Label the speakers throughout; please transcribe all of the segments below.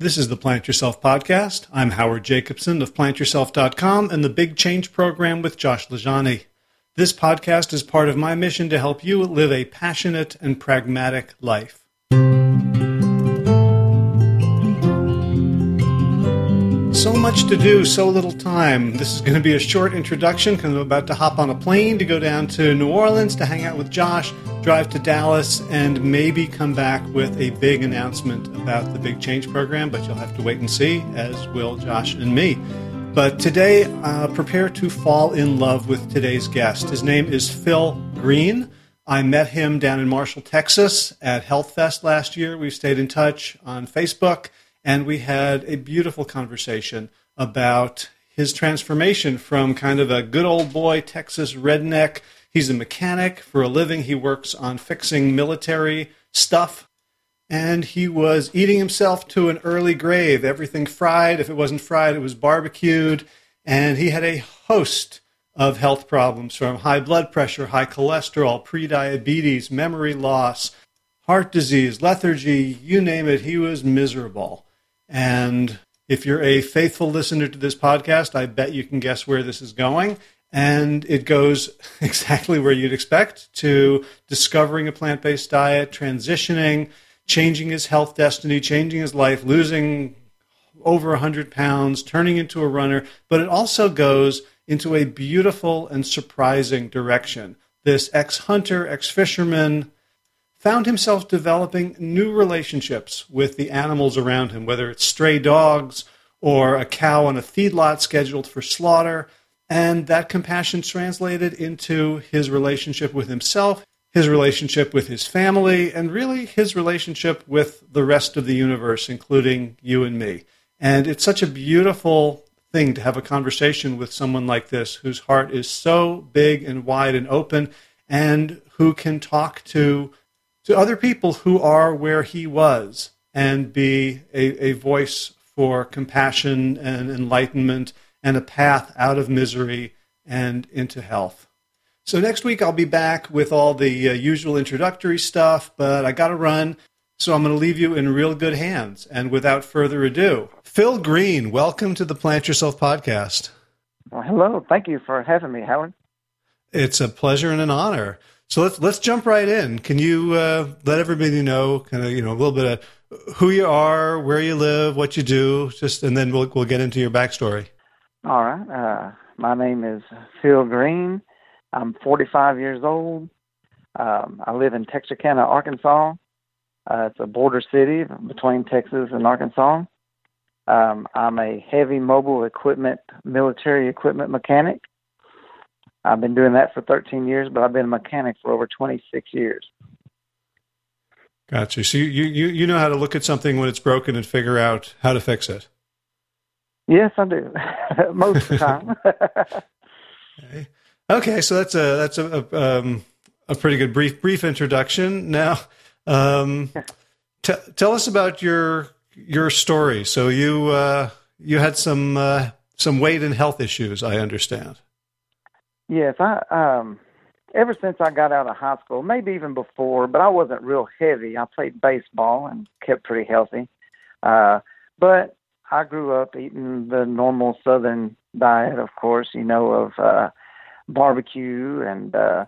Speaker 1: This is the Plant Yourself podcast. I'm Howard Jacobson of plantyourself.com and the Big Change program with Josh LaJaunie. This podcast is part of my mission to help you live a passionate and pragmatic life. Much to do, so little time. This is going to be a short introduction because I'm about to hop on a plane to go down to New Orleans to hang out with Josh, drive to Dallas, and maybe come back with a big announcement about the Big Change program, but you'll have to wait and see, as will Josh and me. But today, uh, prepare to fall in love with today's guest. His name is Phil Green. I met him down in Marshall, Texas at Health Fest last year. We've stayed in touch on Facebook and we had a beautiful conversation about his transformation from kind of a good old boy Texas redneck. He's a mechanic for a living. He works on fixing military stuff. And he was eating himself to an early grave. Everything fried. If it wasn't fried, it was barbecued. And he had a host of health problems from high blood pressure, high cholesterol, prediabetes, memory loss, heart disease, lethargy, you name it. He was miserable. And if you're a faithful listener to this podcast, I bet you can guess where this is going. And it goes exactly where you'd expect to discovering a plant based diet, transitioning, changing his health destiny, changing his life, losing over 100 pounds, turning into a runner. But it also goes into a beautiful and surprising direction. This ex hunter, ex fisherman, found himself developing new relationships with the animals around him, whether it's stray dogs or a cow on a feedlot scheduled for slaughter. And that compassion translated into his relationship with himself, his relationship with his family, and really his relationship with the rest of the universe, including you and me. And it's such a beautiful thing to have a conversation with someone like this whose heart is so big and wide and open and who can talk to to other people who are where he was and be a, a voice for compassion and enlightenment and a path out of misery and into health. So next week I'll be back with all the uh, usual introductory stuff, but I got to run. So I'm going to leave you in real good hands. And without further ado, Phil Green, welcome to the Plant Yourself podcast.
Speaker 2: Well, hello. Thank you for having me, Helen.
Speaker 1: It's a pleasure and an honor. So let's let's jump right in. Can you uh, let everybody know, kind of, you know, a little bit of who you are, where you live, what you do, just, and then we'll we'll get into your backstory.
Speaker 2: All right. Uh, my name is Phil Green. I'm 45 years old. Um, I live in Texarkana, Arkansas. Uh, it's a border city between Texas and Arkansas. Um, I'm a heavy mobile equipment, military equipment mechanic. I've been doing that for 13 years, but I've been a mechanic for over 26 years.
Speaker 1: Gotcha. So you, you, you know how to look at something when it's broken and figure out how to fix it.
Speaker 2: Yes, I do. Most of the time.
Speaker 1: okay. okay. so that's a that's a a, um, a, pretty good brief brief introduction. Now, um, t- tell us about your your story. So you uh, you had some uh, some weight and health issues, I understand.
Speaker 2: Yes, I um ever since I got out of high school, maybe even before, but I wasn't real heavy. I played baseball and kept pretty healthy. Uh but I grew up eating the normal southern diet, of course, you know, of uh barbecue and uh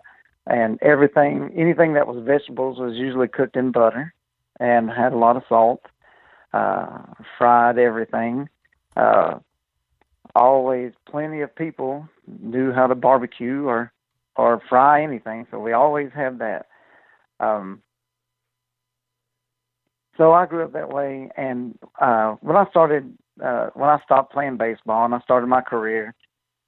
Speaker 2: and everything anything that was vegetables was usually cooked in butter and had a lot of salt. Uh fried everything. Uh always plenty of people knew how to barbecue or or fry anything, so we always had that. Um, so I grew up that way, and uh, when I started, uh, when I stopped playing baseball and I started my career,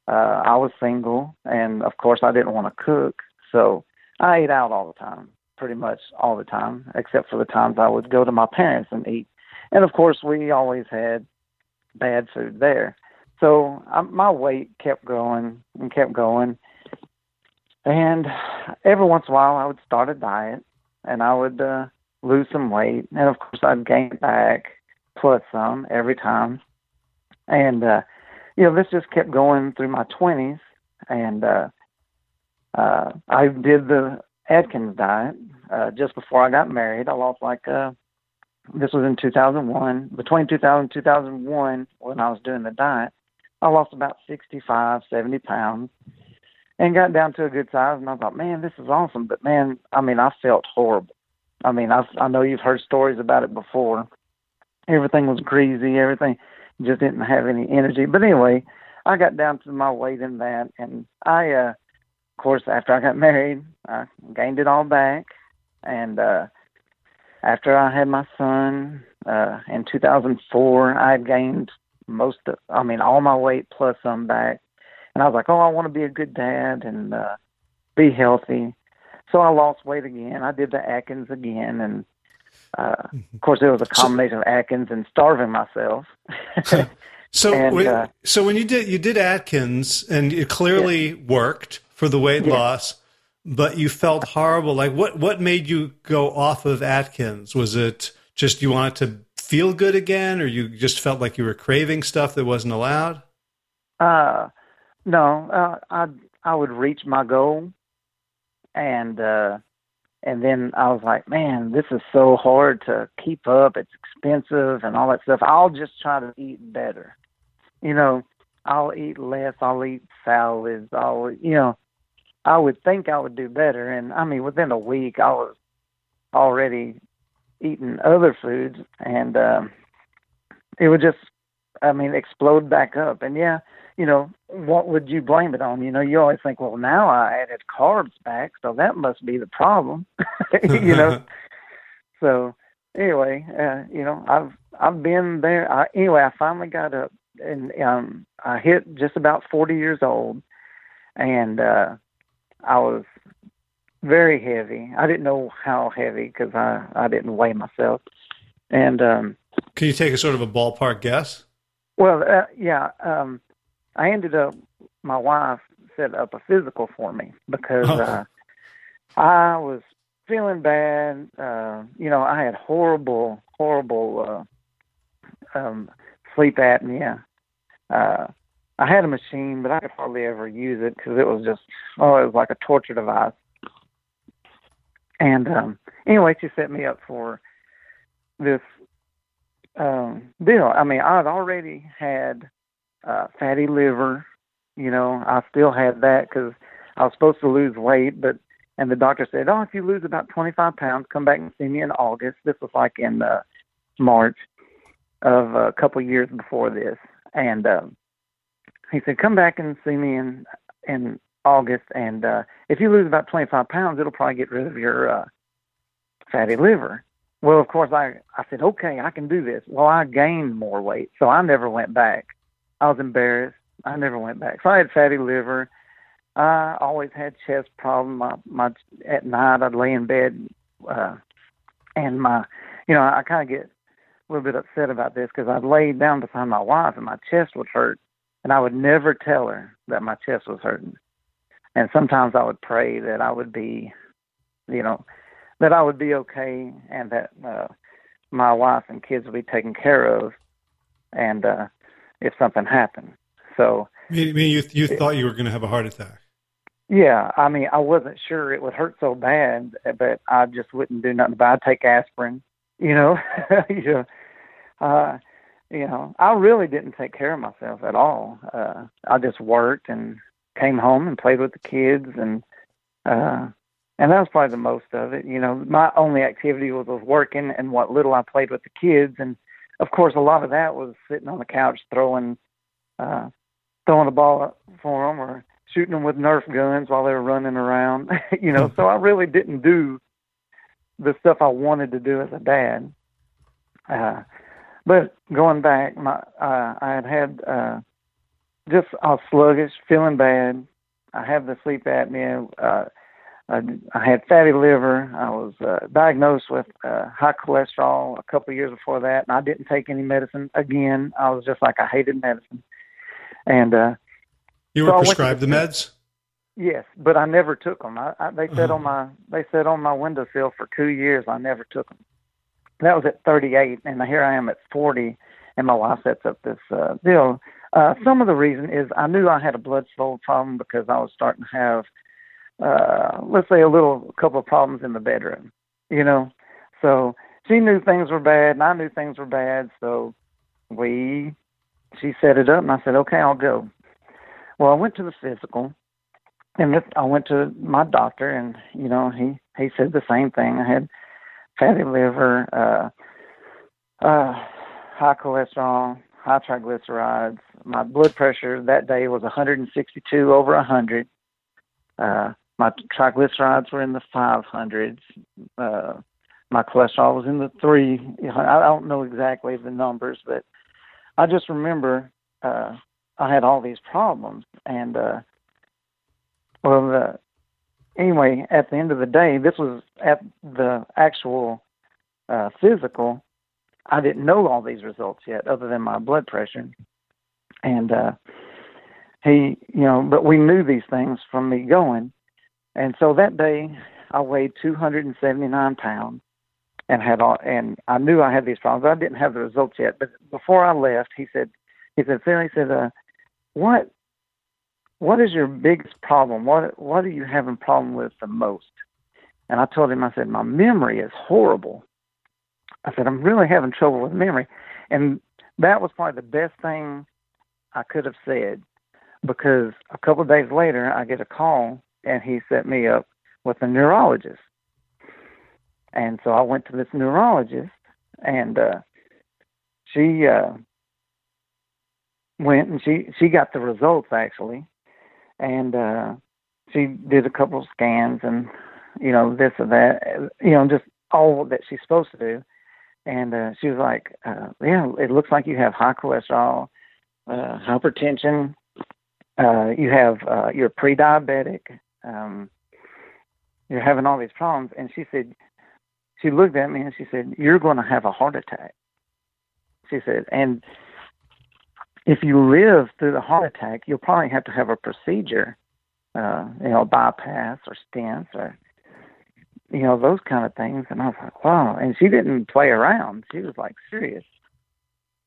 Speaker 2: uh, I was single, and of course I didn't want to cook, so I ate out all the time, pretty much all the time, except for the times I would go to my parents and eat. And of course, we always had bad food there. So I, my weight kept growing and kept going. And every once in a while, I would start a diet and I would uh, lose some weight. And of course, I'd gain back plus some every time. And, uh, you know, this just kept going through my 20s. And uh, uh, I did the Atkins diet uh, just before I got married. I lost like uh, this was in 2001. Between 2000 and 2001, when I was doing the diet, I lost about 65, 70 pounds and got down to a good size. And I thought, man, this is awesome. But man, I mean, I felt horrible. I mean, I I know you've heard stories about it before. Everything was greasy. Everything just didn't have any energy. But anyway, I got down to my weight in that, and I, uh, of course, after I got married, I gained it all back, and uh, after I had my son uh, in 2004, I had gained most of, I mean, all my weight plus some back. And I was like, oh, I want to be a good dad and uh, be healthy. So I lost weight again. I did the Atkins again, and uh, of course, it was a combination of Atkins and starving myself.
Speaker 1: so, and, when, uh, so when you did you did Atkins, and it clearly yeah. worked for the weight yeah. loss, but you felt horrible. Like, what what made you go off of Atkins? Was it just you wanted to feel good again, or you just felt like you were craving stuff that wasn't allowed?
Speaker 2: Uh, no, uh, I I would reach my goal, and uh, and then I was like, man, this is so hard to keep up. It's expensive and all that stuff. I'll just try to eat better. You know, I'll eat less. I'll eat salads. I'll, you know, I would think I would do better. And I mean, within a week, I was already eating other foods, and um, it would just, I mean, explode back up. And yeah, you know, what would you blame it on? You know, you always think, well, now I added carbs back, so that must be the problem. you know. so anyway, uh, you know, I've I've been there. I, anyway, I finally got up and um I hit just about 40 years old and uh I was very heavy. I didn't know how heavy because I I didn't weigh myself. And um
Speaker 1: can you take a sort of a ballpark guess?
Speaker 2: Well, uh, yeah, um I ended up my wife set up a physical for me because oh. uh, I was feeling bad. Uh, you know, I had horrible, horrible uh, um, sleep apnea. Uh, I had a machine, but I could hardly ever use it because it was just oh, it was like a torture device. And um, anyway, she set me up for this um, deal. I mean, I'd already had uh, fatty liver. You know, I still had that because I was supposed to lose weight, but and the doctor said, "Oh, if you lose about 25 pounds, come back and see me in August." This was like in uh, March of a couple years before this, and um, he said, "Come back and see me in in August, and uh, if you lose about 25 pounds, it'll probably get rid of your uh, fatty liver." Well, of course, I I said, "Okay, I can do this." Well, I gained more weight, so I never went back. I was embarrassed. I never went back. So I had fatty liver. I always had chest problems. My, my at night I'd lay in bed, uh, and my, you know, I kind of get a little bit upset about this because I'd lay down beside my wife and my chest would hurt, and I would never tell her that my chest was hurting. And sometimes I would pray that I would be, you know, that I would be okay and that uh, my wife and kids would be taken care of. And uh, if something happened. So,
Speaker 1: I mean, you you thought you were going to have a heart attack?
Speaker 2: Yeah, I mean, I wasn't sure it would hurt so bad, but I just wouldn't do nothing. But I'd take aspirin, you know. you know, uh, you know, I really didn't take care of myself at all. Uh, I just worked and came home and played with the kids, and uh, and that was probably the most of it. You know, my only activity was, was working and what little I played with the kids, and of course, a lot of that was sitting on the couch throwing uh, throwing a ball for them or shooting them with Nerf guns while they were running around. you know, so I really didn't do the stuff I wanted to do as a dad. Uh, but going back, my uh, I had had uh, just all sluggish, feeling bad. I have the sleep apnea. Uh, I, I had fatty liver. I was uh, diagnosed with uh, high cholesterol a couple of years before that, and I didn't take any medicine again. I was just like I hated medicine, and uh,
Speaker 1: you were so prescribed the meds.
Speaker 2: Yes, but I never took them. I, I, they said on my they said on my windowsill for two years. I never took them. That was at 38, and here I am at 40, and my wife sets up this uh, deal. Uh, some of the reason is I knew I had a blood flow problem because I was starting to have uh, let's say a little a couple of problems in the bedroom, you know. So she knew things were bad, and I knew things were bad. So we, she set it up, and I said, okay, I'll go. Well, I went to the physical, and I went to my doctor, and you know, he he said the same thing. I had fatty liver, uh, uh, high cholesterol, high triglycerides. My blood pressure that day was 162 over 100. Uh, my triglycerides were in the 500s. Uh, my cholesterol was in the three. I don't know exactly the numbers, but I just remember uh, I had all these problems, and uh, well, the, anyway, at the end of the day, this was at the actual uh, physical. I didn't know all these results yet, other than my blood pressure, and uh, he, you know, but we knew these things from me going, and so that day I weighed 279 pounds and had all, and I knew I had these problems. I didn't have the results yet, but before I left, he said, he said, Phil, he said, uh, what, what is your biggest problem? What, what are you having problem with the most? And I told him, I said, my memory is horrible. I said, I'm really having trouble with memory. And that was probably the best thing I could have said because a couple of days later, I get a call and he set me up with a neurologist. And so I went to this neurologist, and uh, she uh, went and she she got the results actually, and uh, she did a couple of scans and you know this or that, you know just all that she's supposed to do. And uh, she was like, uh, "Yeah, it looks like you have high cholesterol, uh, hypertension. Uh, you have uh, you're pre-diabetic. Um, you're having all these problems." And she said, she looked at me and she said, "You're going to have a heart attack." She said, "And if you live through the heart attack, you'll probably have to have a procedure, uh, you know, bypass or stents or." You know those kind of things, and I was like, "Wow!" And she didn't play around; she was like serious.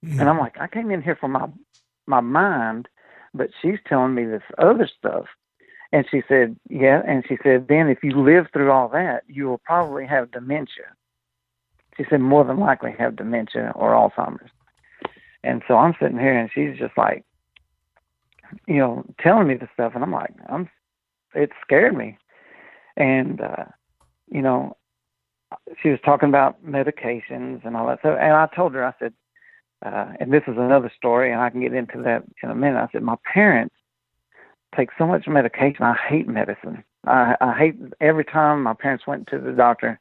Speaker 2: And I'm like, I came in here for my my mind, but she's telling me this other stuff and she said, Yeah. And she said, Then if you live through all that, you will probably have dementia. She said, More than likely have dementia or Alzheimer's. And so I'm sitting here and she's just like, you know, telling me the stuff. And I'm like, I'm, it scared me. And, uh, you know, she was talking about medications and all that stuff. And I told her, I said, uh, and this is another story, and I can get into that in a minute. I said, my parents take so much medication. I hate medicine. I, I hate every time my parents went to the doctor,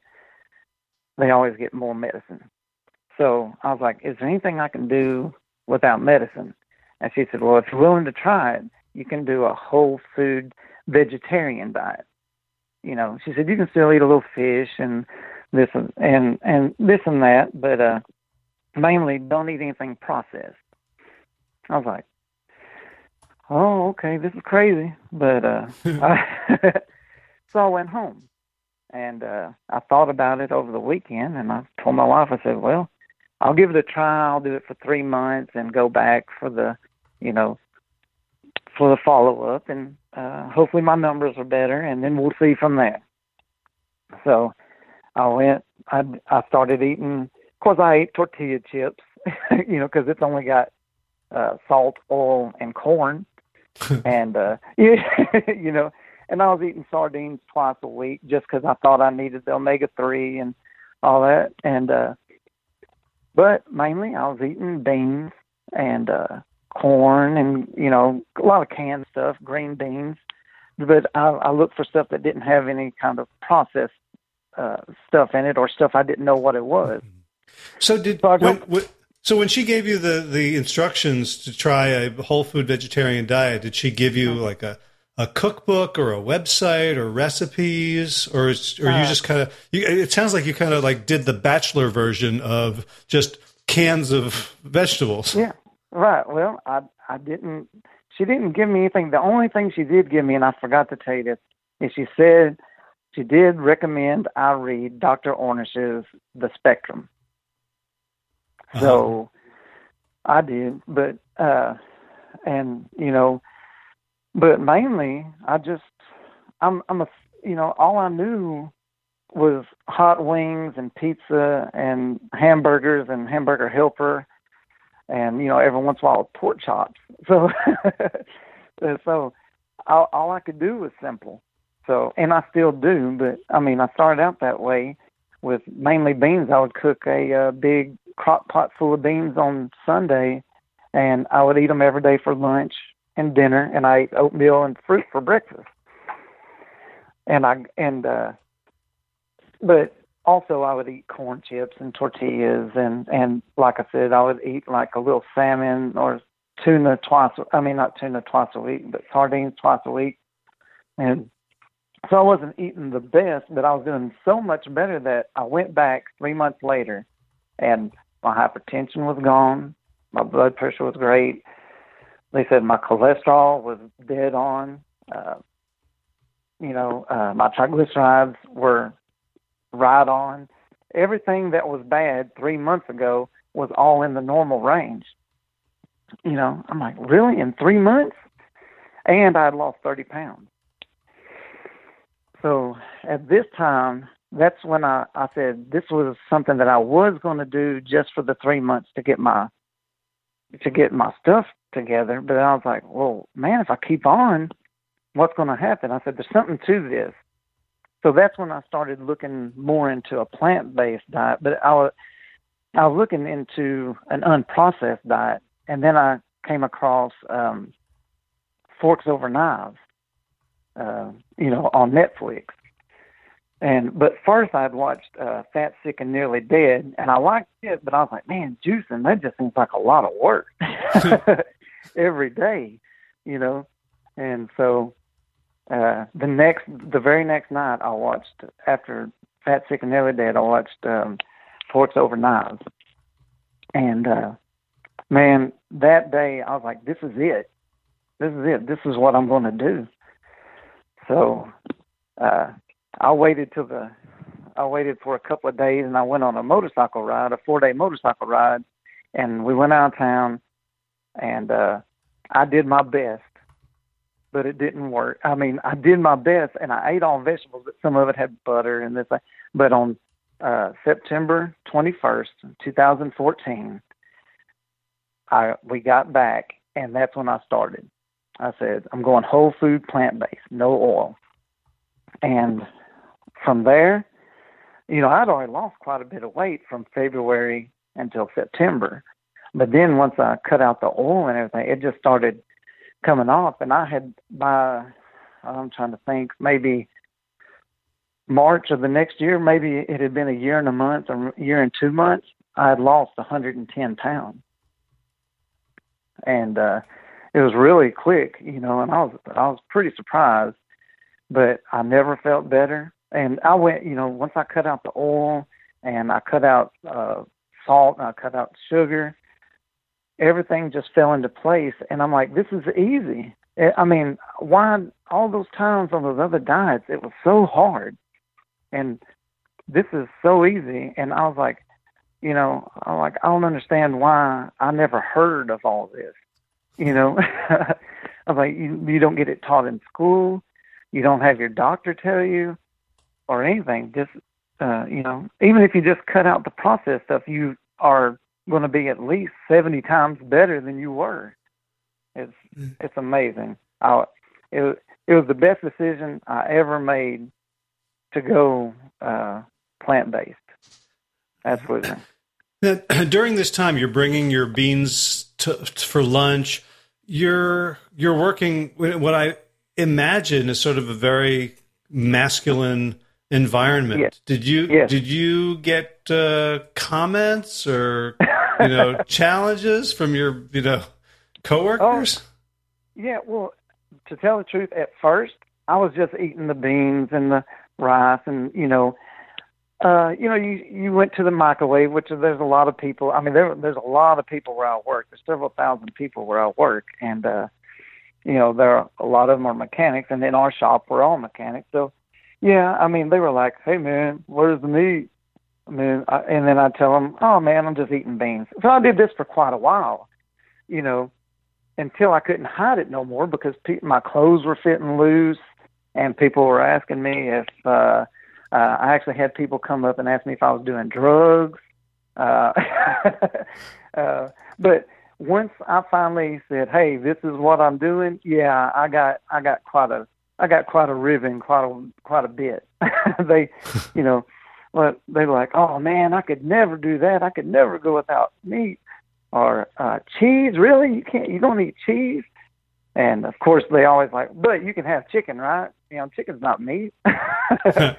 Speaker 2: they always get more medicine. So I was like, is there anything I can do without medicine? And she said, well, if you're willing to try it, you can do a whole food vegetarian diet. You know, she said you can still eat a little fish and this and and, and this and that, but uh mainly don't eat anything processed. I was like, oh, okay, this is crazy. But uh, I, so I went home and uh, I thought about it over the weekend, and I told my wife, I said, well, I'll give it a try. I'll do it for three months and go back for the, you know, for the follow up, and uh, hopefully my numbers are better, and then we'll see from there. So I went. I I started eating. Of course, I ate tortilla chips, you know, because it's only got uh, salt, oil, and corn. and uh you, you know and i was eating sardines twice a week just because i thought i needed the omega three and all that. And uh but mainly i was eating beans and uh corn and you know a lot of canned stuff green beans. But i i looked for stuff that didn't have any kind of processed uh stuff in it or stuff i didn't know what it was
Speaker 1: so did so when, when, so when she gave you the, the instructions to try a whole food vegetarian diet, did she give you like a, a cookbook or a website or recipes, or is, or uh, you just kind of? It sounds like you kind of like did the bachelor version of just cans of vegetables.
Speaker 2: Yeah, right. Well, I I didn't. She didn't give me anything. The only thing she did give me, and I forgot to tell you this, is she said she did recommend I read Dr. Ornish's The Spectrum. So uh-huh. I did, but uh and you know, but mainly I just I'm I'm a you know all I knew was hot wings and pizza and hamburgers and hamburger helper and you know every once in a while pork chops. So so all, all i could do was simple. So and i still do but i mean i started out that way with mainly beans. I would cook a, a big crock pot full of beans on sunday and i would eat them every day for lunch and dinner and i ate oatmeal and fruit for breakfast. And i and uh but also I would eat corn chips and tortillas and and like I said I would eat like a little salmon or tuna twice I mean not tuna twice a week but sardines twice a week. And so I wasn't eating the best but I was doing so much better that I went back 3 months later and my hypertension was gone my blood pressure was great they said my cholesterol was dead on uh you know uh my triglycerides were right on. Everything that was bad three months ago was all in the normal range. You know, I'm like, really? In three months? And I had lost 30 pounds. So at this time, that's when I, I said this was something that I was going to do just for the three months to get my to get my stuff together. But I was like, well, man, if I keep on, what's going to happen? I said, there's something to this so that's when I started looking more into a plant-based diet. But I was I was looking into an unprocessed diet, and then I came across um, Forks Over Knives, uh, you know, on Netflix. And but first I'd watched uh, Fat, Sick, and Nearly Dead, and I liked it, but I was like, man, juicing that just seems like a lot of work every day, you know. And so uh, the next, the very next night, I watched after Fat, Sick, and Nearly Dead. I watched um, Forks Over Knives, and uh, man, that day I was like, "This is it. This is it. This is what I'm going to do." So uh, I waited till the I waited for a couple of days, and I went on a motorcycle ride, a four day motorcycle ride, and we went out of town, and uh, I did my best but it didn't work. I mean, I did my best and I ate all vegetables, but some of it had butter and this. But on uh, September 21st, 2014, I we got back and that's when I started. I said, I'm going whole food, plant based, no oil. And from there, you know, I'd already lost quite a bit of weight from February until September. But then once I cut out the oil and everything, it just started coming off, and I had by I'm trying to think maybe March of the next year, maybe it had been a year and a month or a year and two months. I had lost 110 pounds, and uh, it was really quick, you know. And I was I was pretty surprised, but I never felt better. And I went, you know, once I cut out the oil and I cut out uh, salt and I cut out sugar, everything just fell into place. And I'm like, this is easy. I mean, why all those times on those other diets, it was so hard. And this is so easy. And I was like, you know, I'm like, I don't understand why I never heard of all this. You know, I was like, you, you don't get it taught in school. You don't have your doctor tell you or anything. Just, uh, you know, even if you just cut out the processed stuff, you are going to be at least 70 times better than you were. It's mm. it's amazing. I, it it was the best decision I ever made to go uh, plant based. Absolutely.
Speaker 1: Now, during this time, you're bringing your beans to, for lunch. You're you're working what I imagine is sort of a very masculine environment.
Speaker 2: Yes.
Speaker 1: Did you
Speaker 2: yes.
Speaker 1: did you get uh, comments or you know, challenges from your, you know, coworkers?
Speaker 2: Oh, yeah, well, to tell the truth, at first I was just eating the beans and the rice, and you know, uh, you know, you you went to the microwave, which there's a lot of people. I mean, there there's a lot of people where I work. There's several thousand people where I work, and uh, you know, there are a lot of them are mechanics, and in our shop we're all mechanics. So, yeah, I mean, they were like, "Hey, man, where's the meat?" I mean, I, and then I tell them, "Oh man, I'm just eating beans." So I did this for quite a while, you know, until I couldn't hide it no more because pe- my clothes were fitting loose, and people were asking me if uh, Uh, I actually had people come up and ask me if I was doing drugs. Uh, uh, but once I finally said, "Hey, this is what I'm doing," yeah, I got I got quite a I got quite a ribbon, quite a quite a bit. they, you know, but they were like, "Oh man, I could never do that. I could never go without meat or uh, cheese. Really, you can't. You don't eat cheese." And of course, they always like, "But you can have chicken, right? You know, chicken's not meat." but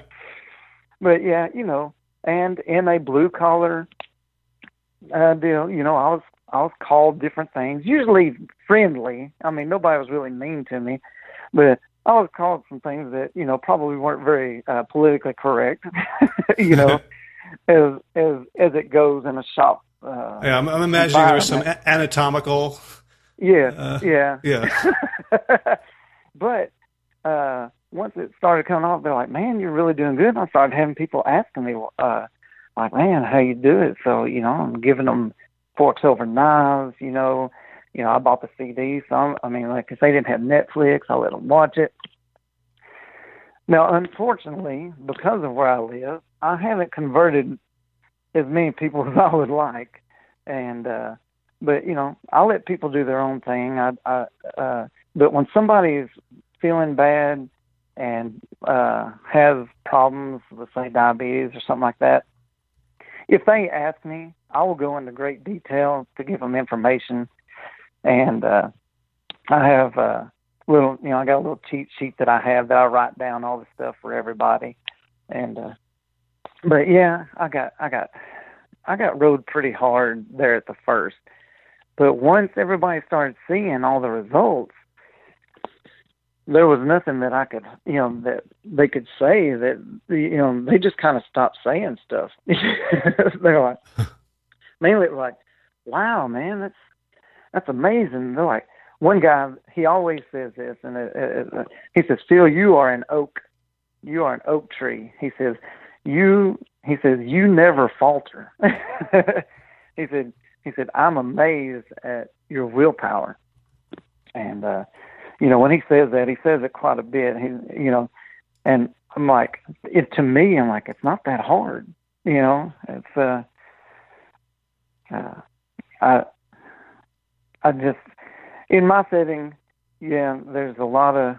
Speaker 2: yeah, you know, and in a blue collar uh, deal, you know, I was I was called different things, usually friendly. I mean, nobody was really mean to me, but I was called some things that you know probably weren't very uh, politically correct. you know, as as as it goes in a shop. Uh,
Speaker 1: yeah, I'm, I'm imagining there's some anatomical.
Speaker 2: Yeah, uh, yeah,
Speaker 1: yeah.
Speaker 2: but uh, once it started coming off, they're like, "Man, you're really doing good." And I started having people asking me, uh, like, "Man, how you do it?" So you know, I'm giving them forks over knives. You know, you know, I bought the CD. So I'm, I mean, like, if they didn't have Netflix, I let them watch it. Now, unfortunately, because of where I live, I haven't converted as many people as I would like, and uh, but you know, I let people do their own thing. I, I uh, but when somebody's feeling bad and uh, has problems with say diabetes or something like that, if they ask me, I will go into great detail to give them information and uh, I have a little, you know, I got a little cheat sheet that I have that I write down all the stuff for everybody, and uh, but yeah, I got, I got, I got rode pretty hard there at the first, but once everybody started seeing all the results, there was nothing that I could, you know, that they could say that, you know, they just kind of stopped saying stuff. They're like, mainly like, wow, man, that's that's amazing. They're like, one guy, he always says this, and it, it, it, he says, Phil, you are an oak. You are an oak tree. He says, you, he says, you never falter. he said, he said, I'm amazed at your willpower. And, uh, you know, when he says that, he says it quite a bit. He, you know, and I'm like, it to me, I'm like, it's not that hard. You know, it's, uh, uh, I, I just, in my setting, yeah, there's a lot of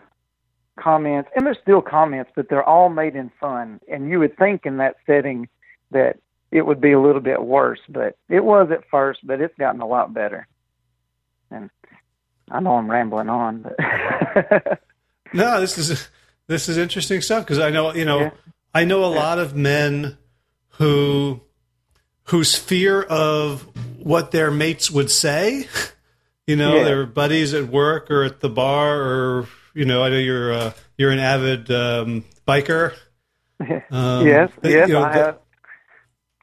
Speaker 2: comments, and there's still comments, but they're all made in fun. And you would think in that setting that it would be a little bit worse, but it was at first, but it's gotten a lot better. And I know I'm rambling on, but
Speaker 1: no, this is this is interesting stuff because I know you know yeah. I know a lot of men who whose fear of what their mates would say you know, yeah. their buddies at work or at the bar, or you know, I know you're uh, you're an avid um, biker.
Speaker 2: Um, yes, yes, you know, I have.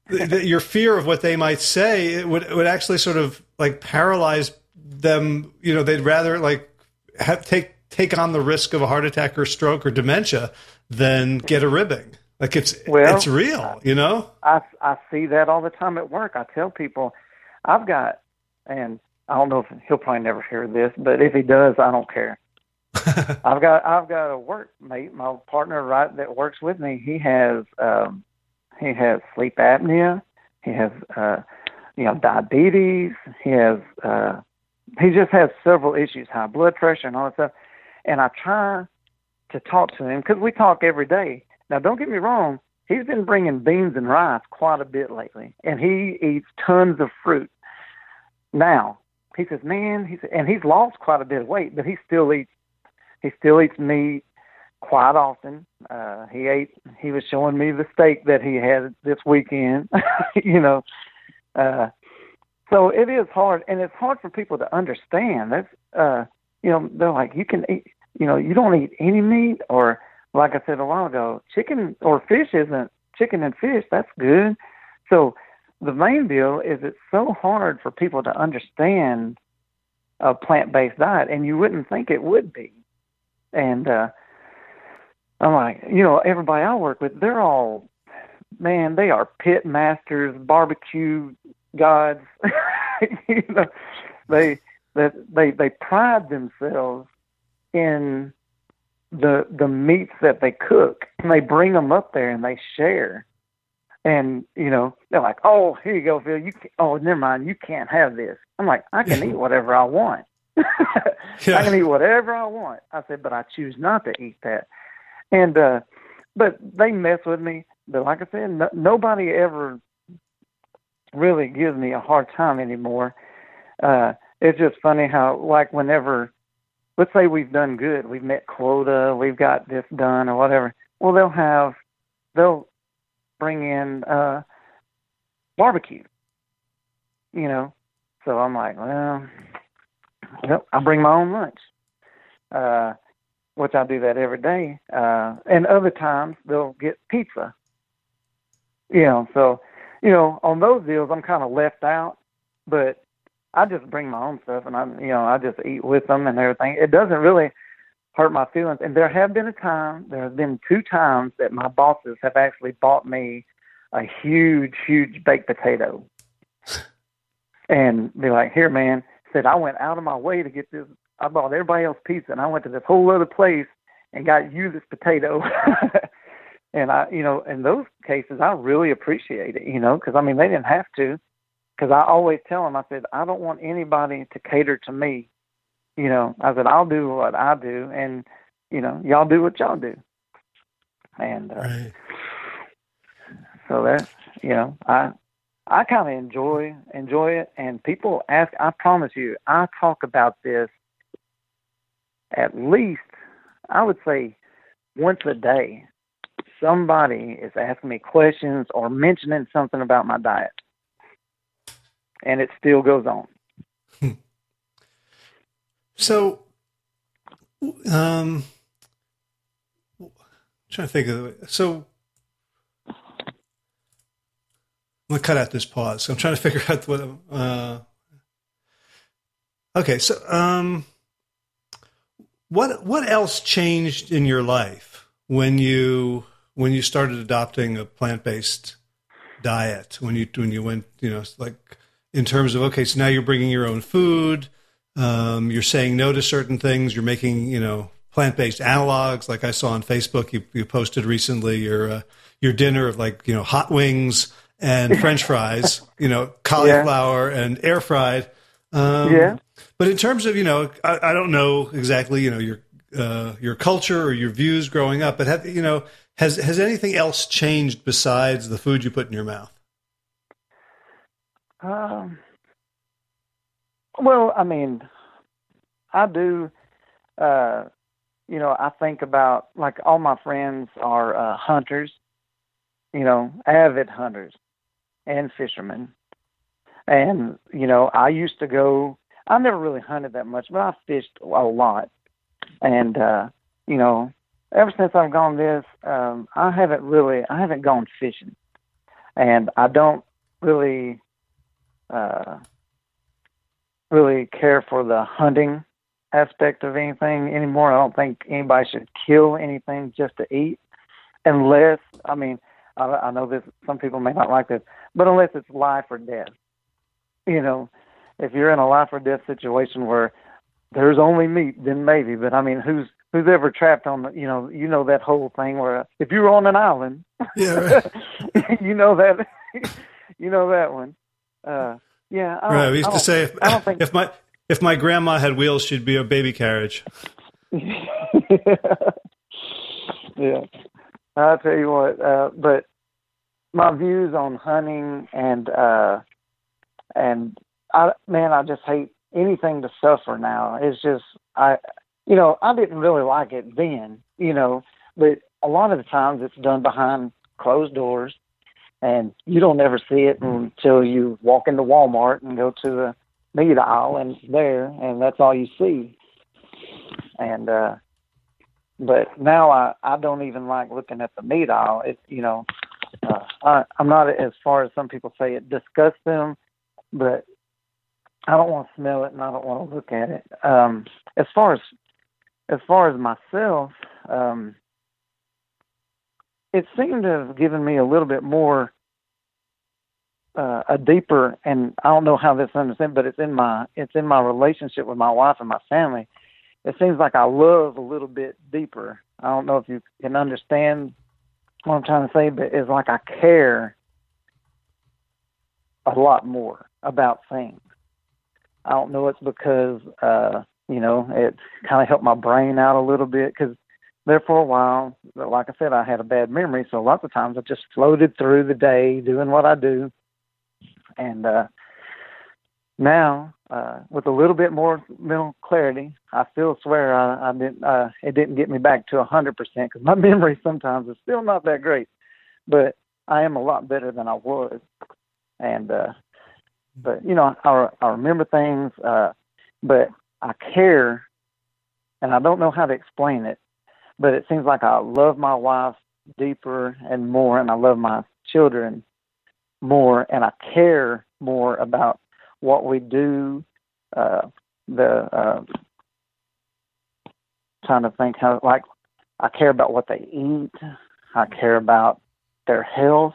Speaker 1: The, the, your fear of what they might say it would would actually sort of like paralyze them. You know, they'd rather like have, take take on the risk of a heart attack or stroke or dementia than get a ribbing. Like it's well, it's real, you know.
Speaker 2: I I see that all the time at work. I tell people, I've got, and I don't know if he'll probably never hear this, but if he does, I don't care. I've got I've got a workmate, my partner right that works with me. He has um he has sleep apnea. He has uh you know diabetes. He has uh he just has several issues, high blood pressure and all that stuff. And I try to talk to him because we talk every day. Now, don't get me wrong. He's been bringing beans and rice quite a bit lately, and he eats tons of fruit. Now, he says, man, he said, and he's lost quite a bit of weight, but he still eats, he still eats meat quite often. Uh, he ate, he was showing me the steak that he had this weekend, you know. Uh, so it is hard, and it's hard for people to understand. That's, uh, you know, they're like, you can eat, you know, you don't eat any meat, or like I said a while ago, chicken or fish isn't chicken and fish. That's good. So the main deal is it's so hard for people to understand a plant-based diet, and you wouldn't think it would be. And uh, I'm like, you know, everybody I work with, they're all, man, they are pit masters, barbecue gods. you know, they that they they pride themselves in the the meats that they cook and they bring them up there and they share and you know they're like oh here you go phil. You can, oh never mind. You can't have this. I'm like i can eat whatever i want. Yeah. i can eat whatever i want. I said but i choose not to eat that. And uh but they mess with me. But like i said no, nobody ever really gives me a hard time anymore. Uh it's just funny how like whenever let's say we've done good, we've met quota, we've got this done or whatever. Well, they'll have they'll bring in uh barbecue. You know, so I'm like, well, well I bring my own lunch. Uh, which I do that every day. Uh, and other times they'll get pizza. You know, so you know, on those deals I'm kind of left out, but I just bring my own stuff and I you know I just eat with them and everything. It doesn't really hurt my feelings. And there have been a time, there have been two times that my bosses have actually bought me a huge, huge baked potato, and be like, "Here, man," said I went out of my way to get this. I bought everybody else pizza, and I went to this whole other place and got you this potato. and I, you know, in those cases, I really appreciate it, you know, because I mean, they didn't have to because I always tell them, I said, I don't want anybody to cater to me. You know, I said, I'll do what I do, and you know, y'all do what y'all do. And uh, right. so that you know, I I kind of enjoy enjoy it, and people ask. I promise you, I talk about this at least, I would say, once a day. Somebody is asking me questions or mentioning something about my diet and it still goes on.
Speaker 1: so, um, I'm trying to think of it. So, I'm gonna cut out this pause. I'm trying to figure out what. Uh, okay, so um, what what else changed in your life when you when you started adopting a plant based diet? When you when you went, you know, like in terms of okay, so now you're bringing your own food. Um, you're saying no to certain things. You're making you know plant based analogs, like I saw on Facebook. You, you posted recently your uh, your dinner of like you know hot wings and French fries, you know cauliflower yeah. and air fried. Um, yeah. But in terms of you know, I, I don't know exactly you know your uh, your culture or your views growing up, but have you know has has anything else changed besides the food you put in your mouth?
Speaker 2: Um, well, I mean, I do. Uh, you know, I think about like all my friends are uh, hunters. You know, avid hunters and fishermen. And you know, I used to go. I never really hunted that much, but I fished a lot. And uh, you know, ever since I've gone this, um, I haven't really, I haven't gone fishing, and I don't really uh, really care for the hunting aspect of anything anymore. I don't think anybody should kill anything just to eat, unless I mean I, I know this. Some people may not like this, but unless it's life or death. You know, if you're in a life or death situation where there's only meat, then maybe. But I mean, who's who's ever trapped on the you know you know that whole thing where if you're on an island,
Speaker 1: yeah, right.
Speaker 2: you know that you know that one. Uh, yeah,
Speaker 1: right. We used to say if, if my if my grandma had wheels, she'd be a baby carriage.
Speaker 2: yeah, I'll tell you what. Uh, but my views on hunting and uh, and I man, I just hate anything to suffer now. It's just I, you know, I didn't really like it then, you know, but a lot of the times it's done behind closed doors and you don't ever see it until you walk into Walmart and go to the meat aisle and there and that's all you see. And uh but now I I don't even like looking at the meat aisle. It you know uh, I I'm not as far as some people say it disgusts them, but I don't want to smell it and I don't want to look at it. Um as far as as far as myself, um it seemed to have given me a little bit more uh, a deeper and I don't know how this understand, but it's in my it's in my relationship with my wife and my family. it seems like I love a little bit deeper. I don't know if you can understand what I'm trying to say, but it's like I care a lot more about things. I don't know it's because uh, you know it kind of helped my brain out a little bit because there for a while, like I said, I had a bad memory, so lots of times I just floated through the day doing what I do, and uh, now uh, with a little bit more mental clarity, I still swear I, I didn't. Uh, it didn't get me back to a hundred percent because my memory sometimes is still not that great, but I am a lot better than I was, and uh, but you know I I remember things, uh, but I care, and I don't know how to explain it, but it seems like I love my wife deeper and more, and I love my children more, and I care more about what we do, uh, the uh, trying to think how like I care about what they eat. I care about their health.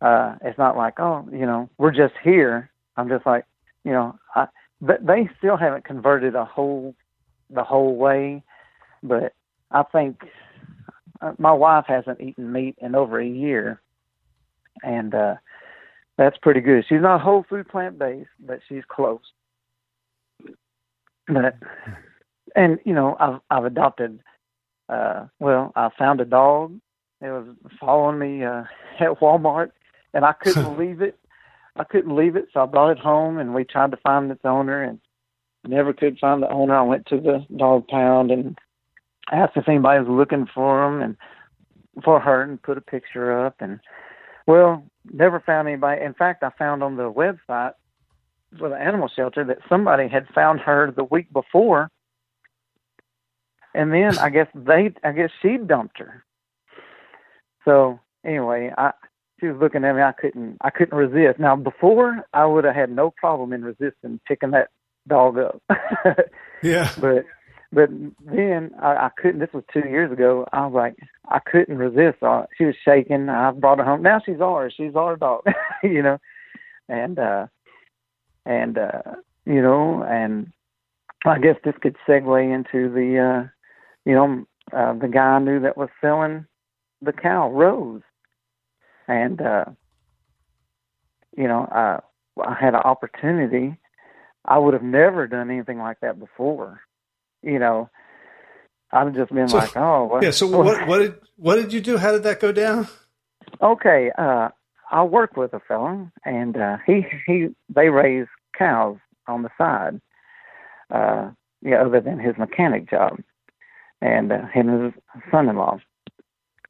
Speaker 2: Uh, it's not like oh you know we're just here. I'm just like you know I but they still haven't converted a whole the whole way, but I think uh, my wife hasn't eaten meat in over a year, and uh, that's pretty good. She's not whole food plant based, but she's close. But and you know, I've I've adopted. Uh, well, I found a dog. It was following me uh, at Walmart, and I couldn't leave it. I couldn't leave it, so I brought it home, and we tried to find its owner, and never could find the owner. I went to the dog pound and asked if anybody was looking for him and for her, and put a picture up, and well, never found anybody. In fact, I found on the website for the animal shelter that somebody had found her the week before, and then I guess they, I guess she dumped her. So anyway, I she was looking at me. I couldn't, I couldn't resist. Now before, I would have had no problem in resisting picking that dog up.
Speaker 1: yeah,
Speaker 2: but but then I, I couldn't. This was two years ago. I was like, I couldn't resist. Uh, she was shaking. I brought her home. Now she's ours. She's our dog, you know. And uh, and uh, you know, and I guess this could segue into the, uh, you know, uh, the guy I knew that was selling the cow, Rose, and uh, you know, I I had an opportunity. I would have never done anything like that before you know, I've just been so, like, oh,
Speaker 1: what, yeah. So what what did what did you do? How did that go down?
Speaker 2: Okay, uh, I work with a fellow, and uh, he he they raise cows on the side. Uh, yeah, other than his mechanic job, and uh, him and his son-in-law.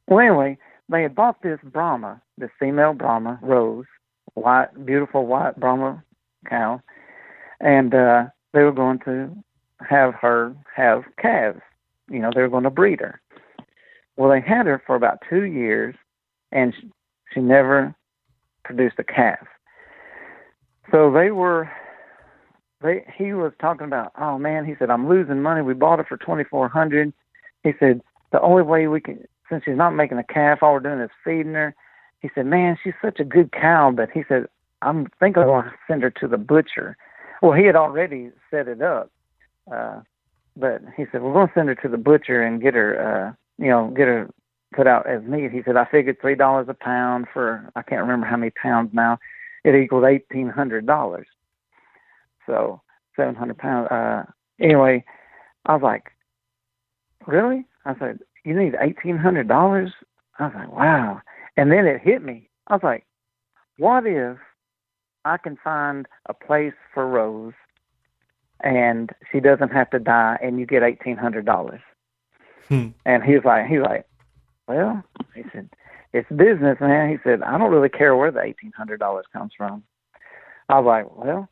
Speaker 2: Well, anyway, they had bought this Brahma, this female Brahma, Rose, white, beautiful white Brahma cow, and uh, they were going to have her have calves. You know, they're going to breed her. Well, they had her for about two years, and she, she never produced a calf. So they were. They, he was talking about, oh man, he said, I'm losing money. We bought her for twenty four hundred. He said, the only way we can, since she's not making a calf, all we're doing is feeding her. He said, man, she's such a good cow, but he said, I'm thinking I want to send her to the butcher. Well, he had already set it up. Uh, but he said, we're going to send her to the butcher and get her, uh, you know, get her put out as meat. He said, I figured three dollars a pound for I can't remember how many pounds now. It equals eighteen hundred dollars. So seven hundred pounds. Uh, anyway, I was like, really? I said, you need eighteen hundred dollars? I was like, wow. And then it hit me. I was like, what if I can find a place for Rose and she doesn't have to die, and you get eighteen hundred dollars. Hmm. And he's like, he's like, well, he said, it's business, man. He said, I don't really care where the eighteen hundred dollars comes from. I was like, well,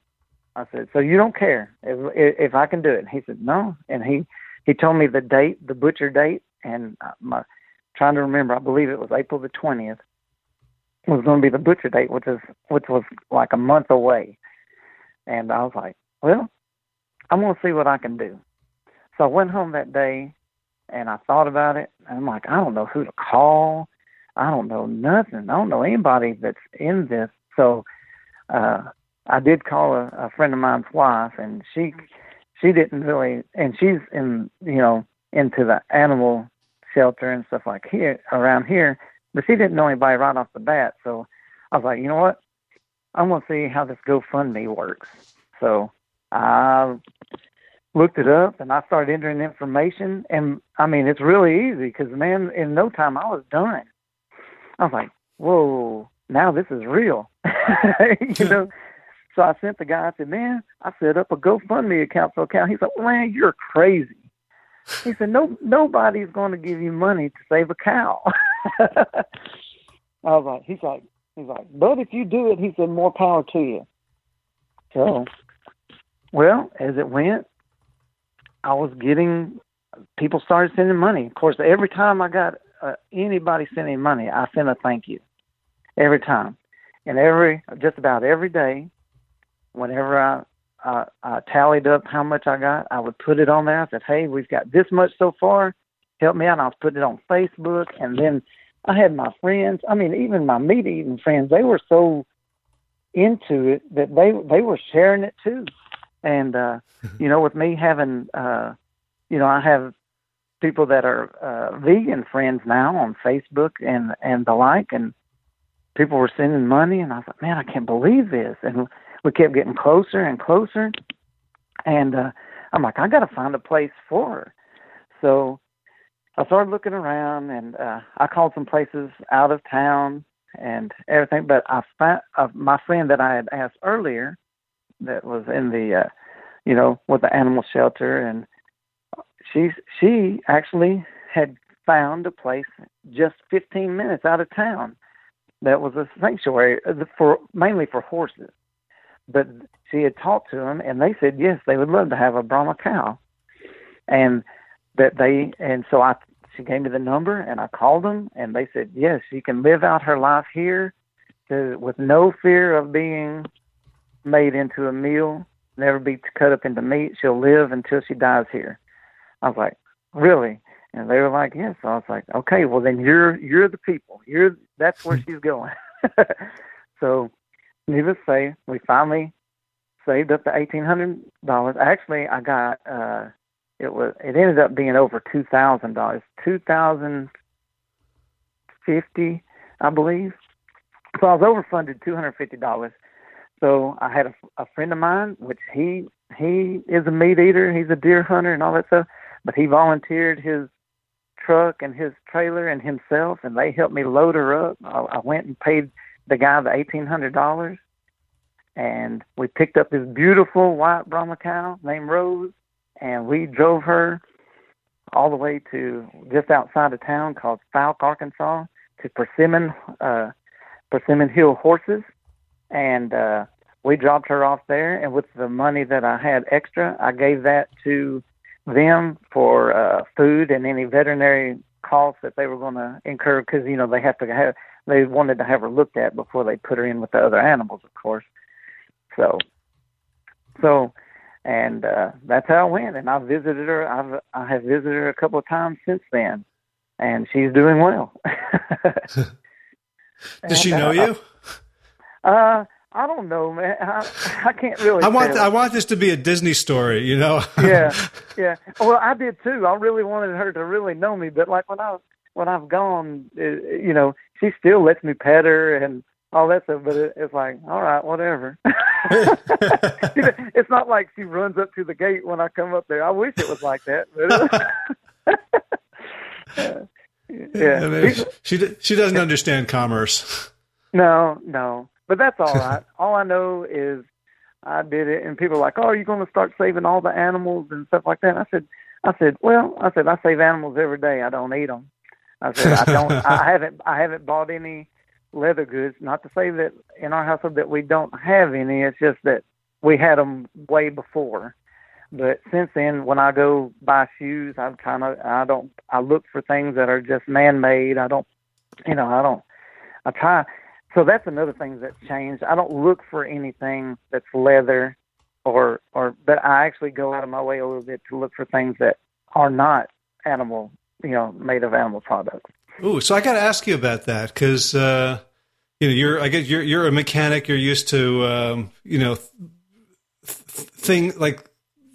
Speaker 2: I said, so you don't care if if I can do it? And he said, no. And he he told me the date, the butcher date, and my trying to remember. I believe it was April the twentieth was going to be the butcher date, which is which was like a month away. And I was like, well, I'm going to see what I can do. So I went home that day and I thought about it. I'm like, I don't know who to call. I don't know nothing. I don't know anybody that's in this. So uh, I did call a, a friend of mine's wife, and she she didn't really, and she's in, you know, into the animal shelter and stuff like here around here, but she didn't know anybody right off the bat. So I was like, you know what? I'm gonna see how this GoFundMe works. So I looked it up and I started entering information, and I mean it's really easy because man, in no time I was done. I was like, whoa, now this is real, you know. So I sent the guy. I said, "Man, I set up a GoFundMe account for account." He said, "Man, you're crazy." He said, "No, nobody's going to give you money to save a cow." I was like, "He's like, he's like, but if you do it, he said, more power to you." So, well, as it went, I was getting people started sending money. Of course, every time I got uh, anybody sending money, I sent a thank you every time, and every just about every day whenever I, I I tallied up how much I got, I would put it on there. I said, "Hey, we've got this much so far. Help me out." I was putting it on Facebook, and then I had my friends. I mean, even my meat eating friends. They were so into it that they they were sharing it too. And uh, you know, with me having, uh, you know, I have people that are uh, vegan friends now on Facebook and and the like, and people were sending money, and I thought, man, I can't believe this. And we kept getting closer and closer. And uh, I'm like, I got to find a place for her. So I started looking around, and uh, I called some places out of town and everything. But I found uh, my friend that I had asked earlier, that was in the, uh, you know, with the animal shelter, and she she actually had found a place just 15 minutes out of town that was a sanctuary uh, for mainly for horses. But she had talked to them, and they said yes, they would love to have a Brahma cow, and that they and so I she gave me the number, and I called them, and they said yes, she can live out her life here, to, with no fear of being made into a meal, never be cut up into meat. She'll live until she dies here. I was like, really? And they were like, yes. So I was like, okay, well then you're you're the people. You're that's where she's going. so needless to say, we finally saved up the eighteen hundred dollars. Actually, I got uh, it was it ended up being over two thousand dollars, two thousand fifty, I believe. So I was overfunded two hundred fifty dollars. So I had a, a friend of mine, which he he is a meat eater, he's a deer hunter and all that stuff, but he volunteered his truck and his trailer and himself, and they helped me load her up. I, I went and paid the guy the eighteen hundred dollars, and we picked up this beautiful white Brahma cow named Rose, and we drove her all the way to just outside of town called Fouke, Arkansas, to Persimmon uh, Persimmon Hill Horses, and uh, we dropped her off there. And with the money that I had extra, I gave that to them for uh, food and any veterinary costs that they were going to incur because you know they have to have they wanted to have her looked at before they put her in with the other animals, of course. So, so, and uh, that's how it went. And I visited her. I've I have visited her a couple of times since then, and she's doing well.
Speaker 1: Does she know you?
Speaker 2: Uh, I don't know, man. I, I can't really.
Speaker 1: I want I want this to be a Disney story, you know.
Speaker 2: yeah, yeah. Well, I did too. I really wanted her to really know me, but like when I when I've gone, it, you know, she still lets me pet her and all that stuff. But it, it's like, all right, whatever. it's not like she runs up to the gate when I come up there. I wish it was like that. But, uh, uh,
Speaker 1: yeah, I mean, she she doesn't understand commerce.
Speaker 2: No, no, but that's all right. all I know is I did it, and people are like, "Oh, are you going to start saving all the animals and stuff like that?" And I said, "I said, well, I said I save animals every day. I don't eat them." I said, "I don't. I haven't. I haven't bought any leather goods. Not to say that in our household that we don't have any. It's just that we had them way before. But since then, when I go buy shoes, I'm kind of I don't I look for things that are just man made. I don't, you know, I don't. I try. So that's another thing that's changed. I don't look for anything that's leather, or or but I actually go out of my way a little bit to look for things that are not animal, you know, made of animal products.
Speaker 1: Ooh, so I got to ask you about that because uh, you know you're I guess you're you're a mechanic. You're used to um, you know th- thing like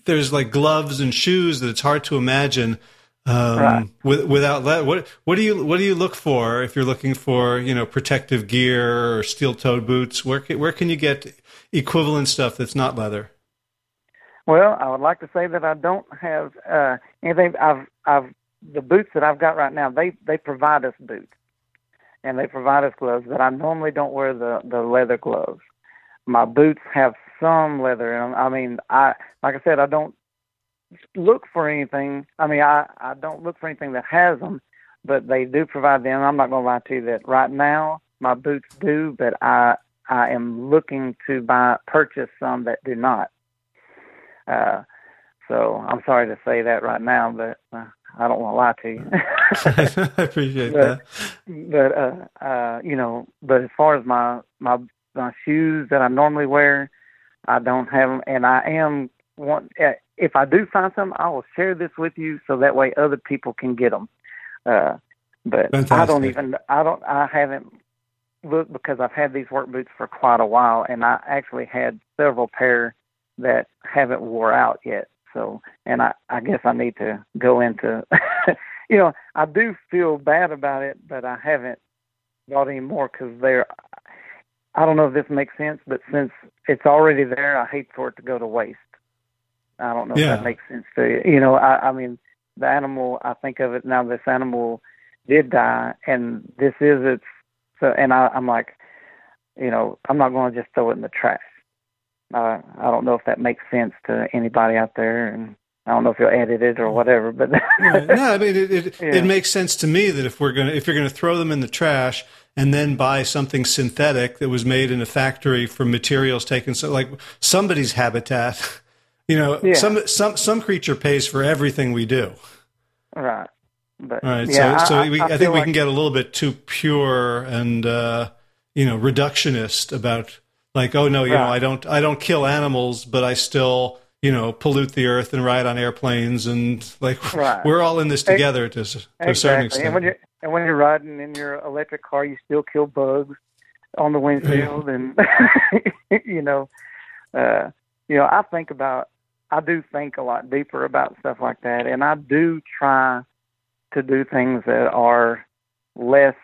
Speaker 1: there's like gloves and shoes that it's hard to imagine um, right. with, without leather. What what do you what do you look for if you're looking for you know protective gear or steel-toed boots? Where can, where can you get equivalent stuff that's not leather?
Speaker 2: Well, I would like to say that I don't have uh, anything. I've I've the boots that I've got right now. They they provide us boots, and they provide us gloves. But I normally don't wear the the leather gloves. My boots have some leather in them. I mean, I like I said, I don't look for anything. I mean, I I don't look for anything that has them, but they do provide them. I'm not going to lie to you that right now my boots do, but I I am looking to buy purchase some that do not. Uh, so I'm sorry to say that right now, but uh, I don't want to lie to
Speaker 1: you. I appreciate
Speaker 2: but, that. But uh, uh, you know, but as far as my my my shoes that I normally wear, I don't have them, and I am want. Uh, if I do find some, I will share this with you so that way other people can get them. Uh, but Fantastic. I don't even. I don't. I haven't looked because I've had these work boots for quite a while, and I actually had several pair that haven't wore out yet. So, and I, I guess I need to go into, you know, I do feel bad about it, but I haven't bought any more because they're, I don't know if this makes sense, but since it's already there, I hate for it to go to waste. I don't know yeah. if that makes sense to you. You know, I, I mean, the animal, I think of it now, this animal did die, and this is its, so, and I, I'm like, you know, I'm not going to just throw it in the trash. Uh, I don't know if that makes sense to anybody out there, and I don't know if you'll edit it or whatever. But
Speaker 1: no, I mean it. It, yeah. it, makes sense to me that if we're gonna if you're gonna throw them in the trash and then buy something synthetic that was made in a factory from materials taken so like somebody's habitat, you know, yeah. some some some creature pays for everything we do.
Speaker 2: Right. But,
Speaker 1: All right. Yeah, so, so I, we, I, I think we like, can get a little bit too pure and uh, you know reductionist about like, oh no, you right. know, I don't, I don't kill animals, but I still, you know, pollute the earth and ride on airplanes, and like, right. we're all in this together to, to exactly. a certain extent.
Speaker 2: And when you're and when you're riding in your electric car, you still kill bugs on the windshield, and you know, uh, you know, I think about, I do think a lot deeper about stuff like that, and I do try to do things that are less,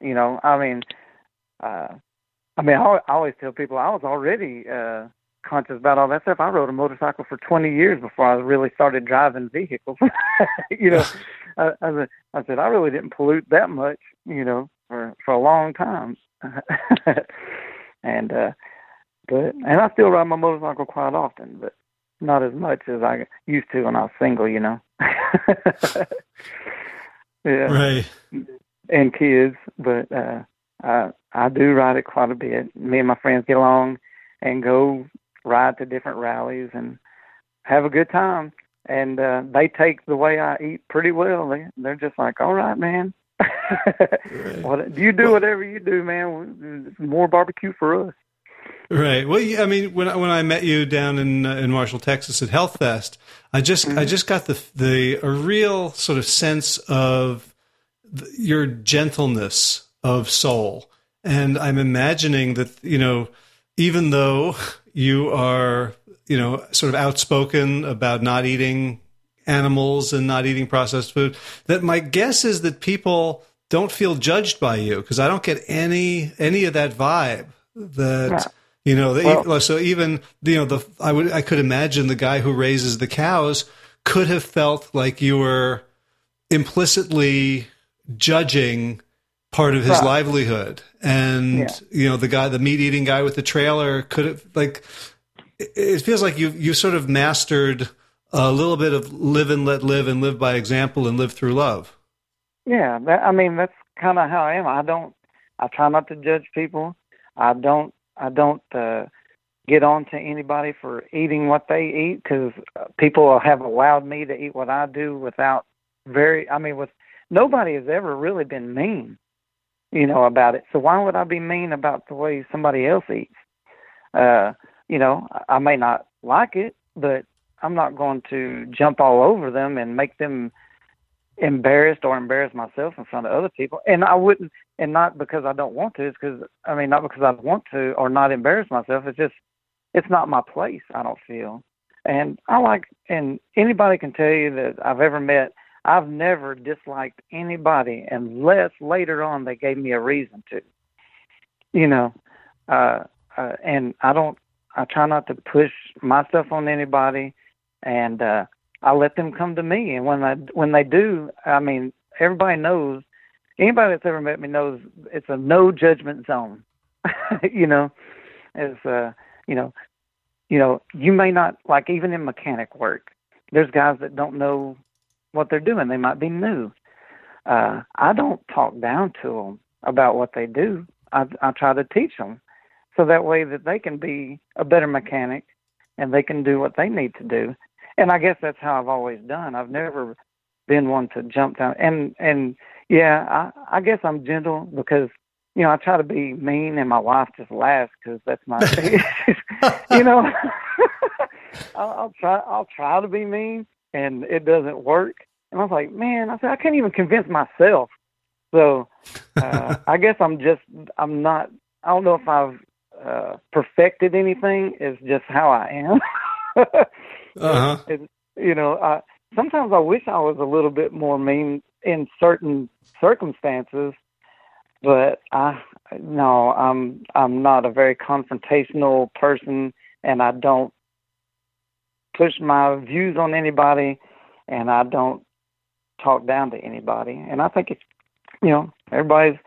Speaker 2: you know, I mean. Uh, I mean, I, always tell people I was already uh, conscious about all that stuff. I rode a motorcycle for 20 years before I really started driving vehicles. you know, I, I, I said I really didn't pollute that much, you know, for for a long time. and uh, but and I still ride my motorcycle quite often, but not as much as I used to when I was single, you know.
Speaker 1: yeah. Right.
Speaker 2: And kids, but uh I I do ride it quite a bit. Me and my friends get along and go ride to different rallies and have a good time. And uh, they take the way I eat pretty well. They they're just like, all right, man. right. What you do whatever you do, man. More barbecue for us.
Speaker 1: Right. Well, I mean, when I, when I met you down in uh, in Marshall, Texas, at Health Fest, I just mm-hmm. I just got the the a real sort of sense of the, your gentleness of soul. And I'm imagining that, you know, even though you are, you know, sort of outspoken about not eating animals and not eating processed food, that my guess is that people don't feel judged by you because I don't get any any of that vibe that yeah. You know the, well, so even you know the I would I could imagine the guy who raises the cows could have felt like you were implicitly judging part of his right. livelihood. And yeah. you know, the guy, the meat eating guy with the trailer, could have like. It feels like you you sort of mastered a little bit of live and let live and live by example and live through love.
Speaker 2: Yeah, that, I mean that's kind of how I am. I don't. I try not to judge people. I don't. I don't uh, get on to anybody for eating what they eat because people have allowed me to eat what I do without very. I mean, with nobody has ever really been mean you know, about it. So why would I be mean about the way somebody else eats? Uh, you know, I may not like it, but I'm not going to jump all over them and make them embarrassed or embarrass myself in front of other people. And I wouldn't, and not because I don't want to. It's because I mean, not because I want to or not embarrass myself. It's just, it's not my place. I don't feel. And I like, and anybody can tell you that I've ever met, I've never disliked anybody unless later on they gave me a reason to. You know, uh, uh, and I don't, I try not to push myself on anybody, and uh, I let them come to me. And when I when they do, I mean, everybody knows. Anybody that's ever met me knows it's a no judgment zone. you know, as uh, you know, you know, you may not like even in mechanic work. There's guys that don't know what they're doing. They might be new. Uh, I don't talk down to them about what they do. I, I try to teach them so that way that they can be a better mechanic and they can do what they need to do. And I guess that's how I've always done. I've never been one to jump down and and yeah, I I guess I'm gentle because you know I try to be mean and my wife just laughs because that's my you know I'll, I'll try I'll try to be mean and it doesn't work and I was like man I said I can't even convince myself so uh, I guess I'm just I'm not I don't know if I've uh, perfected anything. It's just how I am.
Speaker 1: Uh-huh.
Speaker 2: It, you know, I, sometimes I wish I was a little bit more mean in certain circumstances, but I no, I'm I'm not a very confrontational person, and I don't push my views on anybody, and I don't talk down to anybody. And I think it's you know everybody's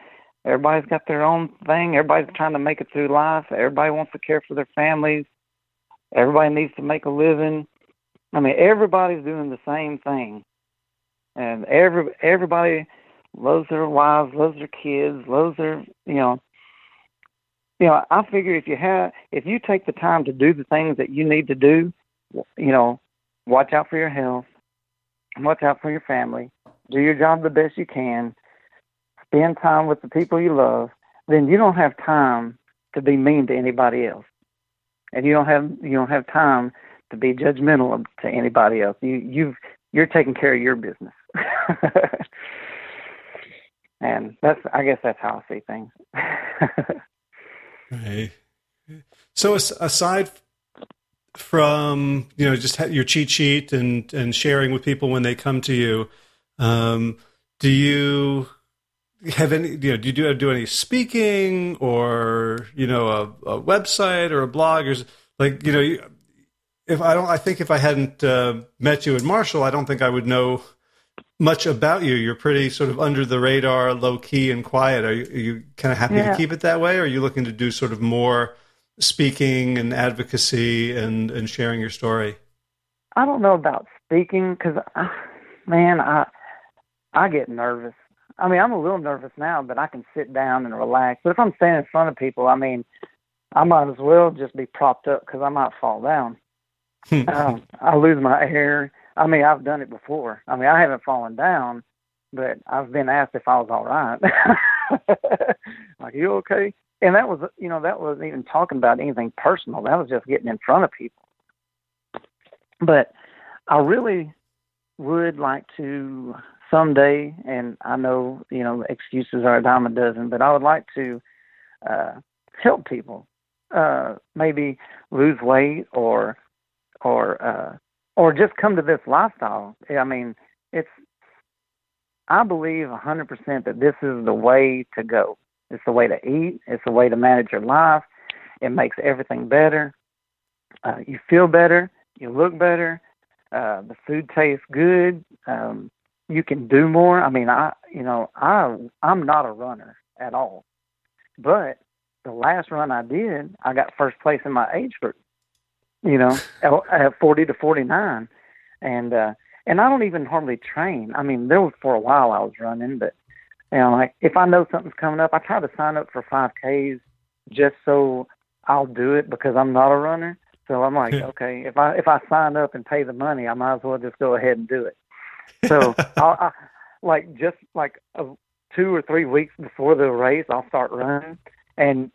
Speaker 2: everybody's got their own thing. Everybody's trying to make it through life. Everybody wants to care for their families. Everybody needs to make a living. I mean, everybody's doing the same thing, and every everybody loves their wives, loves their kids, loves their you know. You know, I figure if you have, if you take the time to do the things that you need to do, you know, watch out for your health, watch out for your family, do your job the best you can, spend time with the people you love, then you don't have time to be mean to anybody else, and you don't have you don't have time to be judgmental to anybody else. You you've you're taking care of your business, and that's I guess that's how I see things.
Speaker 1: right. So aside from you know just your cheat sheet and and sharing with people when they come to you, um, do you have any you know do you do, do any speaking or you know a, a website or a blog or like you know if I don't I think if I hadn't uh, met you at Marshall I don't think I would know much about you you're pretty sort of under the radar low key and quiet are you, are you kind of happy yeah. to keep it that way or are you looking to do sort of more speaking and advocacy and and sharing your story
Speaker 2: I don't know about speaking because man I I get nervous I mean, I'm a little nervous now, but I can sit down and relax. But if I'm standing in front of people, I mean, I might as well just be propped up because I might fall down. Um, I lose my hair. I mean, I've done it before. I mean, I haven't fallen down, but I've been asked if I was all right. like, you okay? And that was, you know, that wasn't even talking about anything personal. That was just getting in front of people. But I really would like to someday, and I know you know excuses are a dime a dozen, but I would like to uh, help people uh, maybe lose weight or or uh, or just come to this lifestyle. I mean, it's I believe a 100% that this is the way to go. It's the way to eat. It's the way to manage your life. It makes everything better. Uh, you feel better. You look better. Uh, the food tastes good. Um, you can do more. I mean, I you know I I'm not a runner at all, but the last run I did, I got first place in my age group. You know, at 40 to 49, and uh, and I don't even hardly train. I mean, there was for a while I was running, but you know, like if I know something's coming up, I try to sign up for 5Ks just so I'll do it because I'm not a runner. So I'm like, okay, if I if I sign up and pay the money, I might as well just go ahead and do it. So I'll, I, like just like a, two or three weeks before the race, I'll start running, and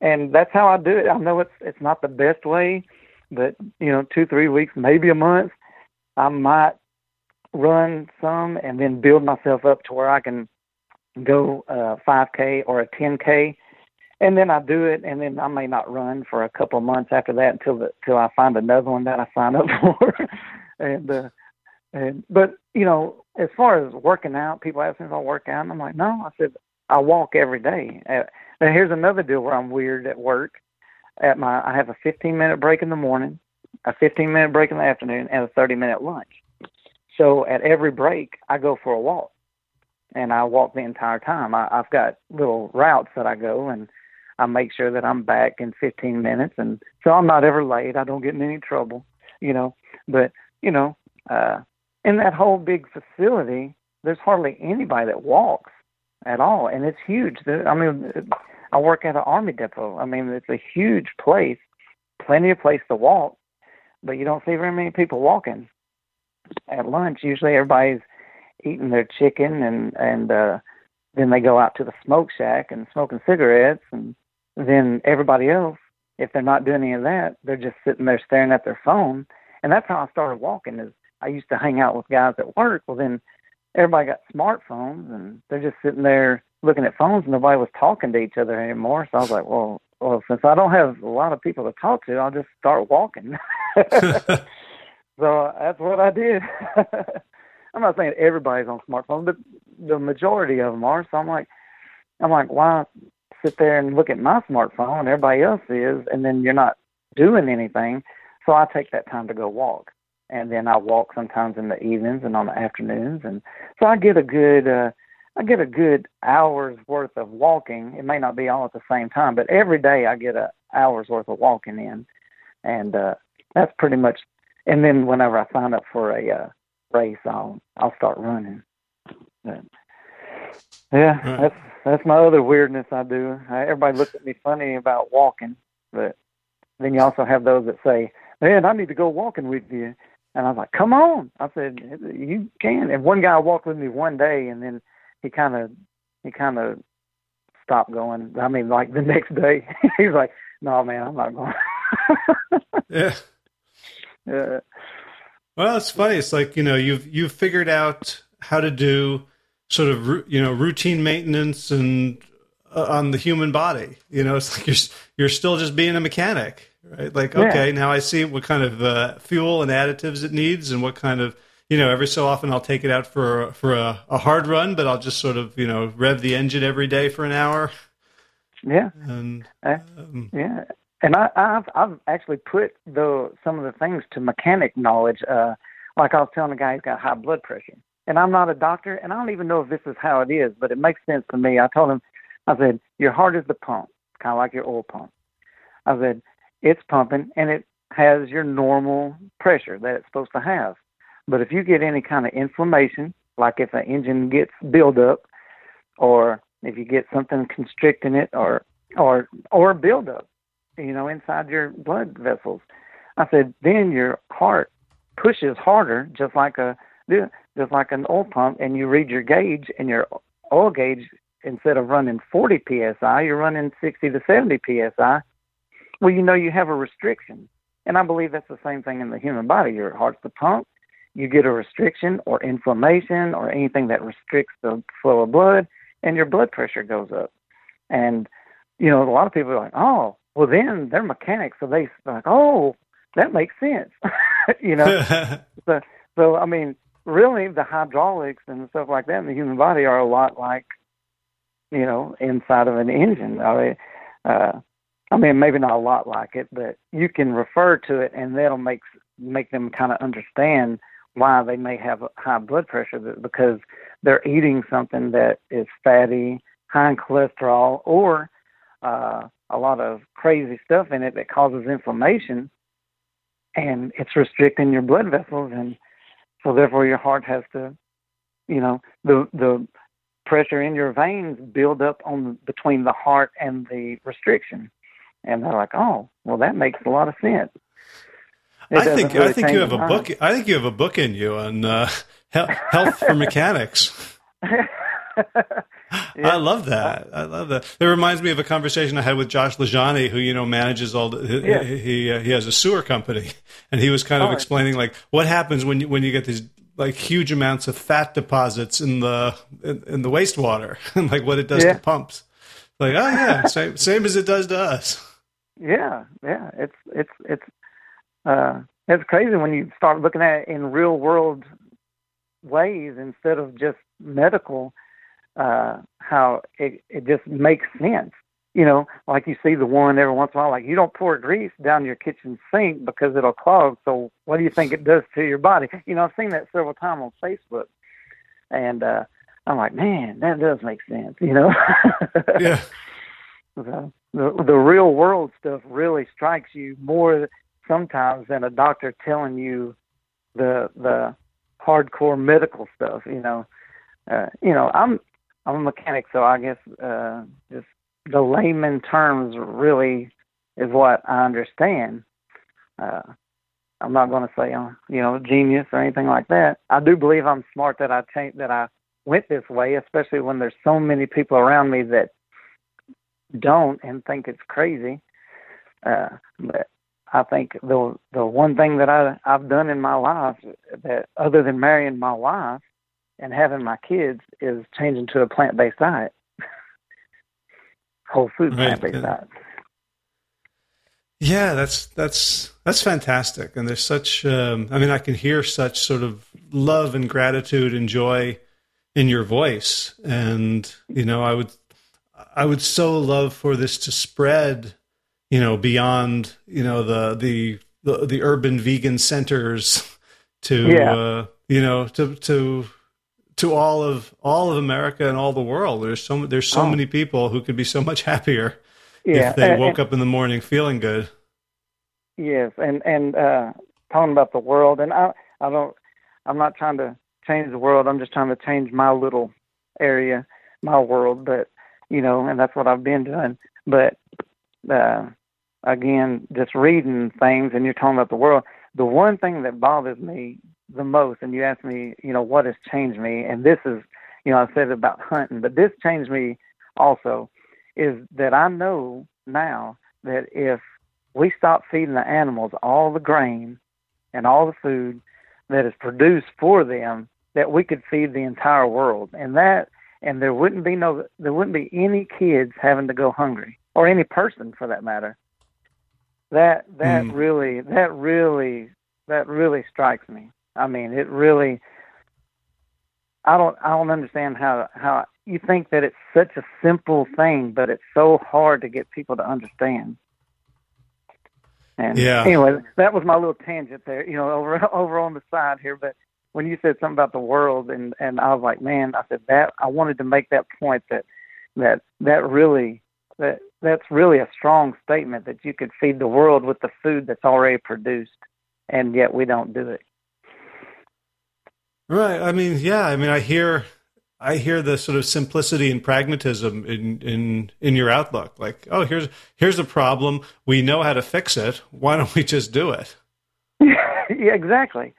Speaker 2: and that's how I do it. I know it's it's not the best way, but you know, two three weeks, maybe a month, I might run some and then build myself up to where I can go uh 5k or a 10k and then I do it, and then I may not run for a couple of months after that until the, until I find another one that I sign up for. and uh, and but you know, as far as working out, people ask me if I work out, and I'm like, no. I said I walk every day. Uh, now here's another deal where I'm weird at work. At my, I have a 15 minute break in the morning, a 15 minute break in the afternoon, and a 30 minute lunch. So at every break, I go for a walk, and I walk the entire time. I, I've got little routes that I go, and I make sure that I'm back in 15 minutes, and so I'm not ever late. I don't get in any trouble, you know. But you know, uh, in that whole big facility, there's hardly anybody that walks at all, and it's huge. I mean, I work at an army depot. I mean, it's a huge place, plenty of place to walk, but you don't see very many people walking at lunch. Usually, everybody's eating their chicken, and and uh, then they go out to the smoke shack and smoking cigarettes, and then everybody else, if they're not doing any of that, they're just sitting there staring at their phone. And that's how I started walking. Is I used to hang out with guys at work. Well, then everybody got smartphones, and they're just sitting there looking at phones, and nobody was talking to each other anymore. So I was like, well, well, since I don't have a lot of people to talk to, I'll just start walking. so that's what I did. I'm not saying everybody's on smartphones, but the majority of them are. So I'm like, I'm like, why sit there and look at my smartphone? Everybody else is, and then you're not doing anything. So I take that time to go walk, and then I walk sometimes in the evenings and on the afternoons, and so I get a good. uh I get a good hour's worth of walking. It may not be all at the same time, but every day I get a hour's worth of walking in, and uh, that's pretty much. And then whenever I sign up for a uh, race, I'll I'll start running. But, yeah, right. that's that's my other weirdness I do. Everybody looks at me funny about walking, but then you also have those that say, "Man, I need to go walking with you." And I was like, "Come on!" I said, "You can." And one guy walked with me one day, and then he kind of he kind of stopped going. I mean, like the next day, he's like, "No, man, I'm not going."
Speaker 1: yeah.
Speaker 2: Yeah.
Speaker 1: Well, it's funny. It's like you know you've you've figured out how to do sort of you know routine maintenance and uh, on the human body. You know, it's like you're you're still just being a mechanic, right? Like, yeah. okay, now I see what kind of uh, fuel and additives it needs, and what kind of you know, every so often I'll take it out for for a, a hard run, but I'll just sort of you know rev the engine every day for an hour.
Speaker 2: Yeah,
Speaker 1: and
Speaker 2: um, yeah, and I, I've I've actually put the some of the things to mechanic knowledge. Uh, like I was telling the guy, he's got high blood pressure, and I'm not a doctor, and I don't even know if this is how it is, but it makes sense to me. I told him, I said, your heart is the pump, kind of like your oil pump. I said, it's pumping, and it has your normal pressure that it's supposed to have. But if you get any kind of inflammation, like if an engine gets buildup, or if you get something constricting it, or or or buildup, you know, inside your blood vessels, I said then your heart pushes harder, just like a just like an oil pump, and you read your gauge, and your oil gauge instead of running 40 psi, you're running 60 to 70 psi. Well, you know you have a restriction, and I believe that's the same thing in the human body. Your heart's the pump, you get a restriction or inflammation or anything that restricts the flow of blood, and your blood pressure goes up. And you know, a lot of people are like, "Oh, well, then they're mechanics, so they like, oh, that makes sense." you know, so so I mean, really, the hydraulics and stuff like that in the human body are a lot like, you know, inside of an engine. I mean, uh, I mean, maybe not a lot like it, but you can refer to it, and that'll make make them kind of understand why they may have high blood pressure because they're eating something that is fatty, high in cholesterol, or uh, a lot of crazy stuff in it that causes inflammation, and it's restricting your blood vessels, and so therefore your heart has to, you know, the the pressure in your veins build up on between the heart and the restriction, and they're like, oh, well, that makes a lot of sense.
Speaker 1: I think really I think you have a book. I think you have a book in you on uh, health for mechanics. yeah. I love that. I love that. It reminds me of a conversation I had with Josh LaJaunie, who you know manages all. The, yeah. He he, uh, he, has a sewer company, and he was kind of oh, explaining like what happens when you when you get these like huge amounts of fat deposits in the in, in the wastewater, and like what it does yeah. to pumps. like, oh yeah, same same as it does to us.
Speaker 2: Yeah, yeah. It's it's it's uh it's crazy when you start looking at it in real world ways instead of just medical, uh, how it it just makes sense. You know, like you see the one every once in a while, like you don't pour grease down your kitchen sink because it'll clog. So what do you think it does to your body? You know, I've seen that several times on Facebook, and uh, I'm like, man, that does make sense. You know?
Speaker 1: yeah.
Speaker 2: So the the real world stuff really strikes you more sometimes than a doctor telling you the the hardcore medical stuff. You know, uh, you know, I'm I'm a mechanic, so I guess uh, just the layman terms really is what I understand. Uh, I'm not going to say I'm you know genius or anything like that. I do believe I'm smart that I changed that I went this way, especially when there's so many people around me that don't and think it's crazy. Uh, but I think the the one thing that I I've done in my life that other than marrying my wife and having my kids is changing to a plant based diet, whole food plant based diet.
Speaker 1: Yeah, that's that's that's fantastic, and there's such. Um, I mean, I can hear such sort of love and gratitude and joy in your voice, and you know, I would I would so love for this to spread you know, beyond you know the the the, the urban vegan centers to yeah. uh, you know to to to all of all of America and all the world. There's so there's so oh. many people who could be so much happier yeah. if they and, woke and, up in the morning feeling good.
Speaker 2: Yes, and and uh, talking about the world, and I I don't I'm not trying to change the world. I'm just trying to change my little area, my world. But you know, and that's what I've been doing. But uh, again, just reading things and you're talking about the world, the one thing that bothers me the most, and you asked me, you know, what has changed me, and this is, you know, I said about hunting, but this changed me also, is that I know now that if we stop feeding the animals all the grain and all the food that is produced for them, that we could feed the entire world, and that, and there wouldn't be no, there wouldn't be any kids having to go hungry, or any person for that matter that that mm. really that really that really strikes me. I mean, it really. I don't I don't understand how how you think that it's such a simple thing, but it's so hard to get people to understand. And yeah. anyway, that was my little tangent there, you know, over over on the side here. But when you said something about the world, and and I was like, man, I said that I wanted to make that point that that that really that that's really a strong statement that you could feed the world with the food that's already produced, and yet we don't do it.
Speaker 1: Right. I mean, yeah. I mean, I hear, I hear the sort of simplicity and pragmatism in in in your outlook. Like, oh, here's here's a problem. We know how to fix it. Why don't we just do it?
Speaker 2: yeah, exactly,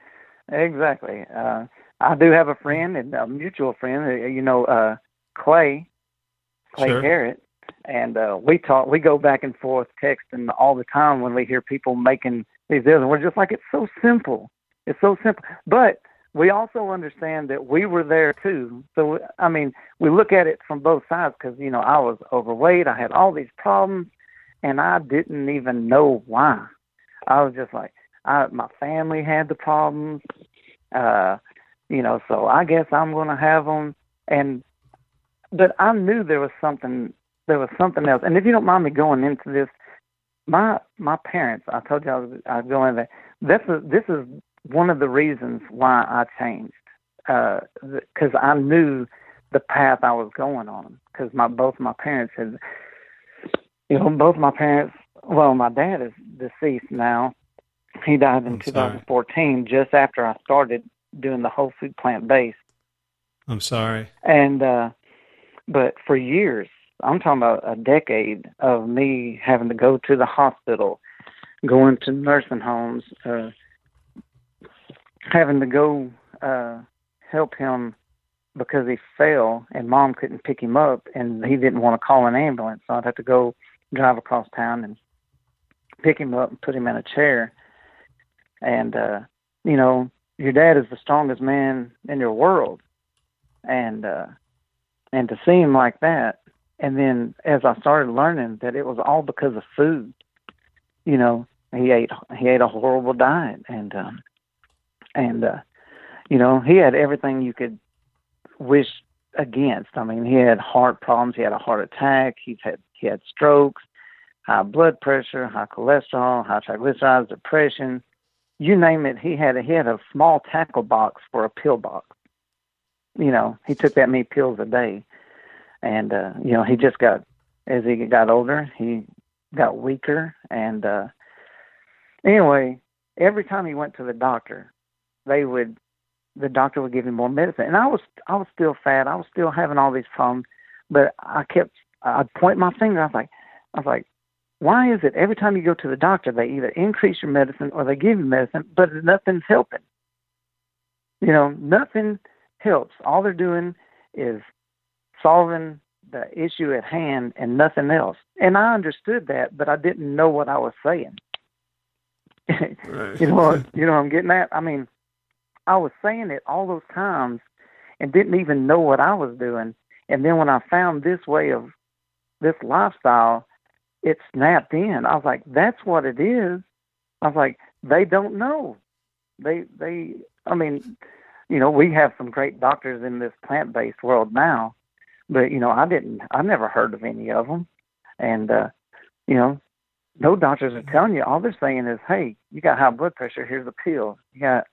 Speaker 2: exactly. Uh, I do have a friend and a mutual friend. Uh, you know, uh, Clay, Clay sure. Garrett and uh, we talk, we go back and forth texting all the time when we hear people making these deals, and we're just like, it's so simple, it's so simple. But we also understand that we were there too. So I mean, we look at it from both sides because you know I was overweight, I had all these problems, and I didn't even know why. I was just like, I, my family had the problems, uh, you know, so I guess I'm going to have them. And but I knew there was something there was something else. And if you don't mind me going into this, my my parents, I told you I was, I was going there. This is this is one of the reasons why I changed because uh, I knew the path I was going on. Because my both my parents had, you know, both my parents. Well, my dad is deceased now. He died in I'm 2014, sorry. just after I started doing the whole food plant based.
Speaker 1: I'm sorry.
Speaker 2: And uh but for years I'm talking about a decade of me having to go to the hospital, going to nursing homes, uh, having to go uh, help him because he fell and mom couldn't pick him up and he didn't want to call an ambulance. So I'd have to go drive across town and pick him up and put him in a chair. And, uh, you know, your dad is the strongest man in your world. And, uh, and to see him like that, And then as I started learning that it was all because of food, you know, he ate he ate a horrible diet and um and uh you know, he had everything you could wish against. I mean, he had heart problems, he had a heart attack, he's had he had strokes, high blood pressure, high cholesterol, high triglycerides, depression, you name it. He had a he had a small tackle box for a pill box. You know, he took that many pills a day, and uh, you know he just got as he got older, he got weaker, and uh, anyway, every time he went to the doctor, they would the doctor would give him more medicine, and I was I was still fat, I was still having all these problems, but I kept I'd point my finger. I was like, I was like, why is it every time you go to the doctor, they either increase your medicine or they give you medicine, but nothing's helping? You know, nothing helps. All they're doing is solving the issue at hand and nothing else. And I understood that, but I didn't know what I was saying. You know, you know, what I'm getting at. I mean, I was saying it all those times and didn't even know what I was doing. And then when I found this way of this lifestyle, it snapped in. I was like, that's what it is. I was like, they don't know. They they I mean, you know, we have some great doctors in this plant based world now, but you know, I didn't I never heard of any of them. And uh, you know, no doctors are telling you. All they're saying is, hey, you got high blood pressure, here's a pill. You got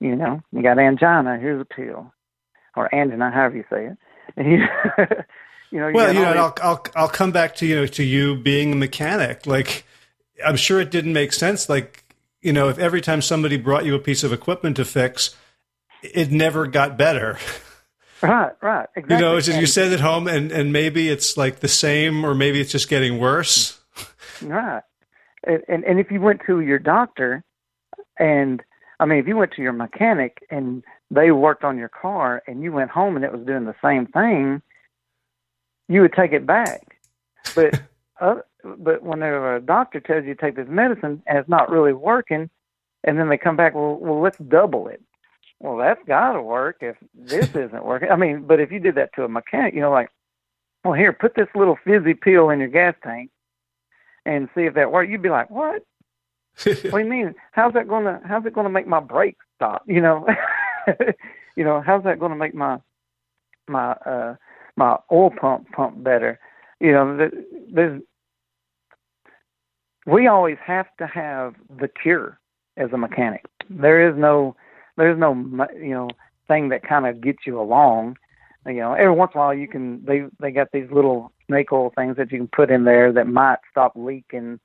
Speaker 2: you know, you got angina, here's a pill. Or angina, however you say it.
Speaker 1: you know. well, you know, I'll I'll I'll come back to you know to you being a mechanic. Like, I'm sure it didn't make sense. Like, you know, if every time somebody brought you a piece of equipment to fix, it never got better.
Speaker 2: Right, right, exactly.
Speaker 1: You know, you said at home, and and maybe it's like the same, or maybe it's just getting worse.
Speaker 2: Right, and and, and if you went to your doctor, and I mean, if you went to your mechanic and they worked on your car, and you went home and it was doing the same thing, you would take it back. But uh, but whenever a doctor tells you to take this medicine and it's not really working, and then they come back, well, well, let's double it. Well, that's got to work if this isn't working. I mean, but if you did that to a mechanic, you know, like, well, here, put this little fizzy pill in your gas tank and see if that works. You'd be like, what? what do you mean? How's that gonna? How's it gonna make my brakes stop? You know, you know, how's that gonna make my my uh my oil pump pump better. You know, there's we always have to have the cure as a mechanic. There is no there's no you know thing that kind of gets you along. You know, every once in a while you can they they got these little snake oil things that you can put in there that might stop leaking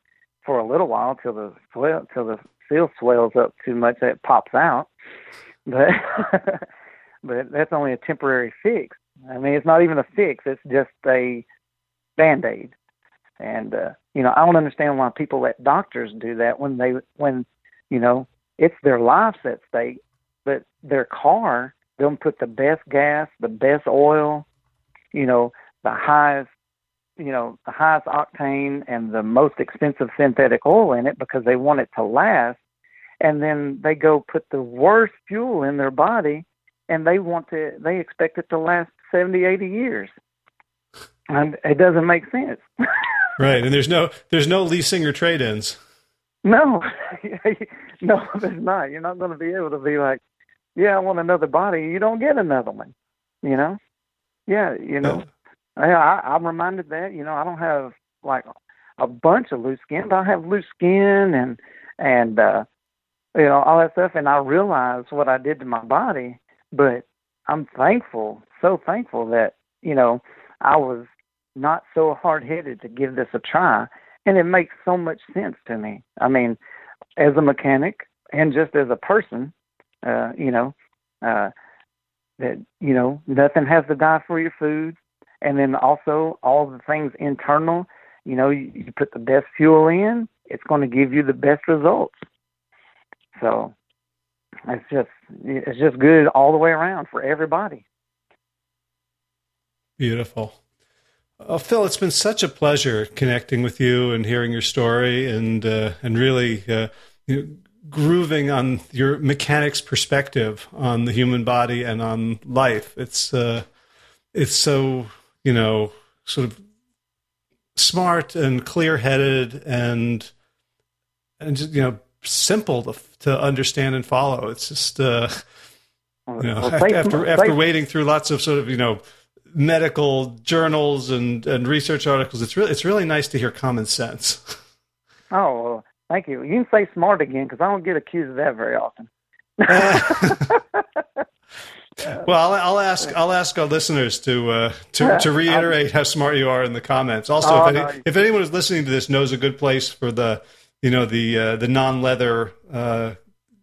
Speaker 2: for a little while till the swell till the seal swells up too much that it pops out. But but that's only a temporary fix. I mean, it's not even a fix; it's just a band aid. And uh, you know, I don't understand why people let doctors do that when they when you know it's their lives at stake. But their car, they'll put the best gas, the best oil, you know, the highest you know the highest octane and the most expensive synthetic oil in it because they want it to last. And then they go put the worst fuel in their body and they want to they expect it to last 70 80 years. And it doesn't make sense.
Speaker 1: Right and there's no there's no leasing or trade-ins.
Speaker 2: No. No there's not. You're not going to be able to be like yeah i want another body you don't get another one you know yeah you know yeah, I, i'm reminded that you know i don't have like a bunch of loose skin but i have loose skin and and uh you know all that stuff and i realize what i did to my body but I'm thankful, so thankful that, you know, I was not so hard headed to give this a try. And it makes so much sense to me. I mean, as a mechanic and just as a person, uh, you know, uh, that, you know, nothing has to die for your food. And then also all the things internal, you know, you, you put the best fuel in, it's going to give you the best results. So it's just it's just good all the way around for everybody.
Speaker 1: Beautiful. Oh, Phil, it's been such a pleasure connecting with you and hearing your story and uh, and really uh, you know, grooving on your mechanics perspective on the human body and on life. It's uh, it's so you know sort of smart and clear headed and and just you know simple to to understand and follow. It's just uh, you know well, after after, after wading through lots of sort of you know medical journals and and research articles, it's really it's really nice to hear common sense.
Speaker 2: Oh, well, thank you. You can say smart again because I don't get accused of that very often.
Speaker 1: well, I'll, I'll, ask I'll ask our listeners to uh, to to reiterate how smart you are in the comments. Also, oh, if, any, no. if anyone is listening to this knows a good place for the you know the uh, the non leather uh,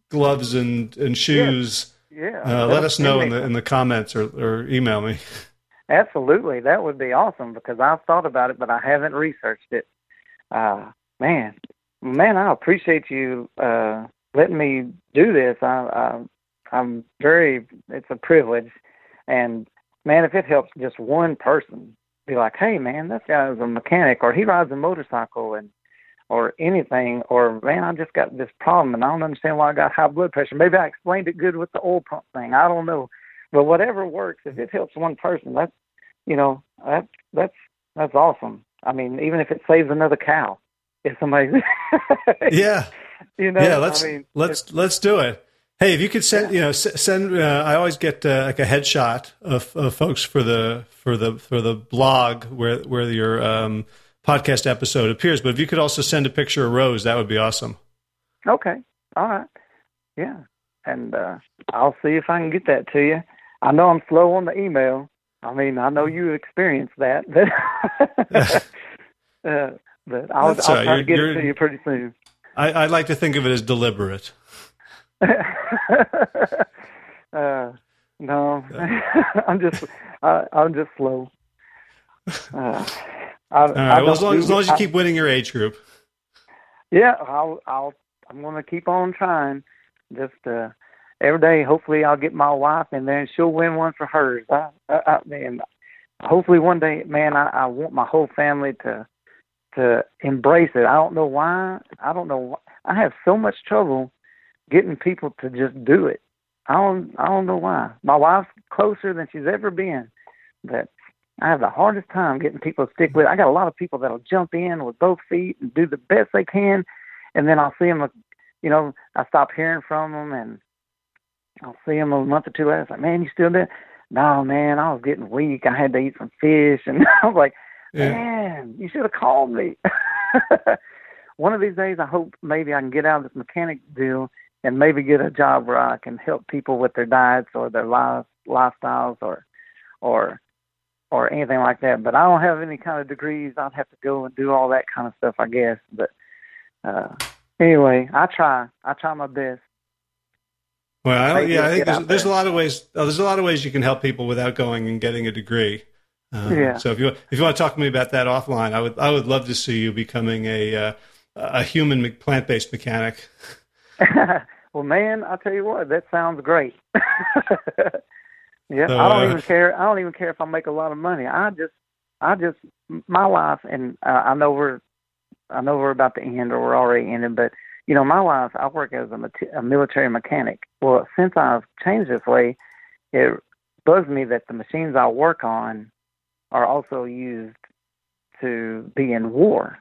Speaker 1: gloves and and shoes,
Speaker 2: yeah, yeah.
Speaker 1: Uh, let us know in the in the comments or, or email me.
Speaker 2: Absolutely, that would be awesome because I've thought about it, but I haven't researched it. Uh, man, man, I appreciate you uh, letting me do this. I, I, I'm very. It's a privilege, and man, if it helps just one person, be like, hey, man, this guy's a mechanic, or he rides a motorcycle, and or anything, or man, I just got this problem and I don't understand why I got high blood pressure. Maybe I explained it good with the oil pump thing. I don't know, but whatever works, if it helps one person, that's you know that that's that's awesome. I mean, even if it saves another cow, if somebody,
Speaker 1: yeah,
Speaker 2: you know,
Speaker 1: yeah, let's I mean, let's let's do it. Hey, if you could send, yeah. you know, send. Uh, I always get uh, like a headshot of, of folks for the for the for the blog where where your um, podcast episode appears. But if you could also send a picture of Rose, that would be awesome.
Speaker 2: Okay. All right. Yeah. And uh, I'll see if I can get that to you. I know I'm slow on the email. I mean, I know you experienced that, but uh, but I'll, I'll try to get it to you pretty soon.
Speaker 1: I, I like to think of it as deliberate.
Speaker 2: uh, no, I'm just I, I'm just slow. Uh,
Speaker 1: I, right. Well, as long, as long as you keep winning your age group.
Speaker 2: Yeah, I'll. I'll. I'm going to keep on trying. Just uh, every day. Hopefully, I'll get my wife in there, and she'll win one for hers. I, I, I man, hopefully one day, man, I, I want my whole family to to embrace it. I don't know why. I don't know. Why. I have so much trouble getting people to just do it. I don't. I don't know why. My wife's closer than she's ever been, but I have the hardest time getting people to stick with. It. I got a lot of people that'll jump in with both feet and do the best they can, and then I'll see them. You know, I stop hearing from them, and I'll see them a month or two later. It's like, man, you still there? No, man, I was getting weak. I had to eat some fish, and I was like, yeah. man, you should have called me. One of these days, I hope maybe I can get out of this mechanic deal and maybe get a job where I can help people with their diets or their life lifestyles or or or anything like that. But I don't have any kind of degrees. I'd have to go and do all that kind of stuff, I guess. But uh, anyway, I try. I try my best.
Speaker 1: Well, I, yeah, I think there's, there's a lot of ways. Oh, there's a lot of ways you can help people without going and getting a degree. Uh, yeah. So if you if you want to talk to me about that offline, I would I would love to see you becoming a uh, a human plant based mechanic.
Speaker 2: well, man, I tell you what, that sounds great. Yeah, so, I don't uh, even care. I don't even care if I make a lot of money. I just, I just, my life, and uh, I know we're, I know we're about to end or we're already ending, but you know, my life, I work as a, a military mechanic. Well, since I've changed this way, it bugs me that the machines I work on are also used to be in war.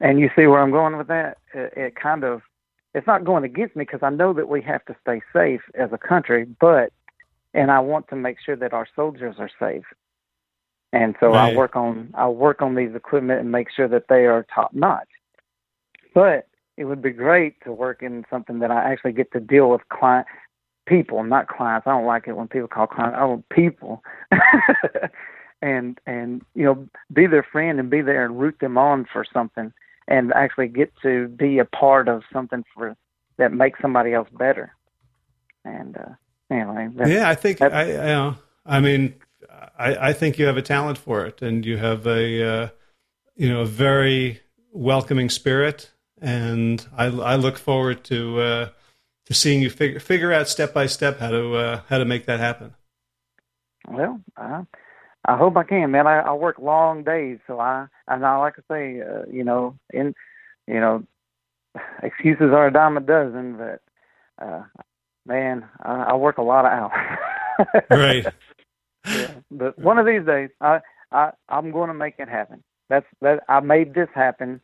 Speaker 2: And you see where I'm going with that? It, it kind of, it's not going against me because I know that we have to stay safe as a country, but and I want to make sure that our soldiers are safe. And so right. I work on I work on these equipment and make sure that they are top notch. But it would be great to work in something that I actually get to deal with client people, not clients. I don't like it when people call clients. I want people. and and you know be their friend and be there and root them on for something and actually get to be a part of something for that makes somebody else better and uh anyway.
Speaker 1: Yeah, I think I, you know, I mean, I, I think you have a talent for it, and you have a, uh, you know, a very welcoming spirit, and I, I look forward to uh, to seeing you figure figure out step by step how to uh, how to make that happen.
Speaker 2: Well, I I hope I can, man. I, I work long days, so I and I like to say, uh, you know, in you know, excuses are a dime a dozen, but uh, man, I, I work a lot of hours.
Speaker 1: right.
Speaker 2: Yeah, but one of these days, I, I I'm going to make it happen. that's that. I made this happen.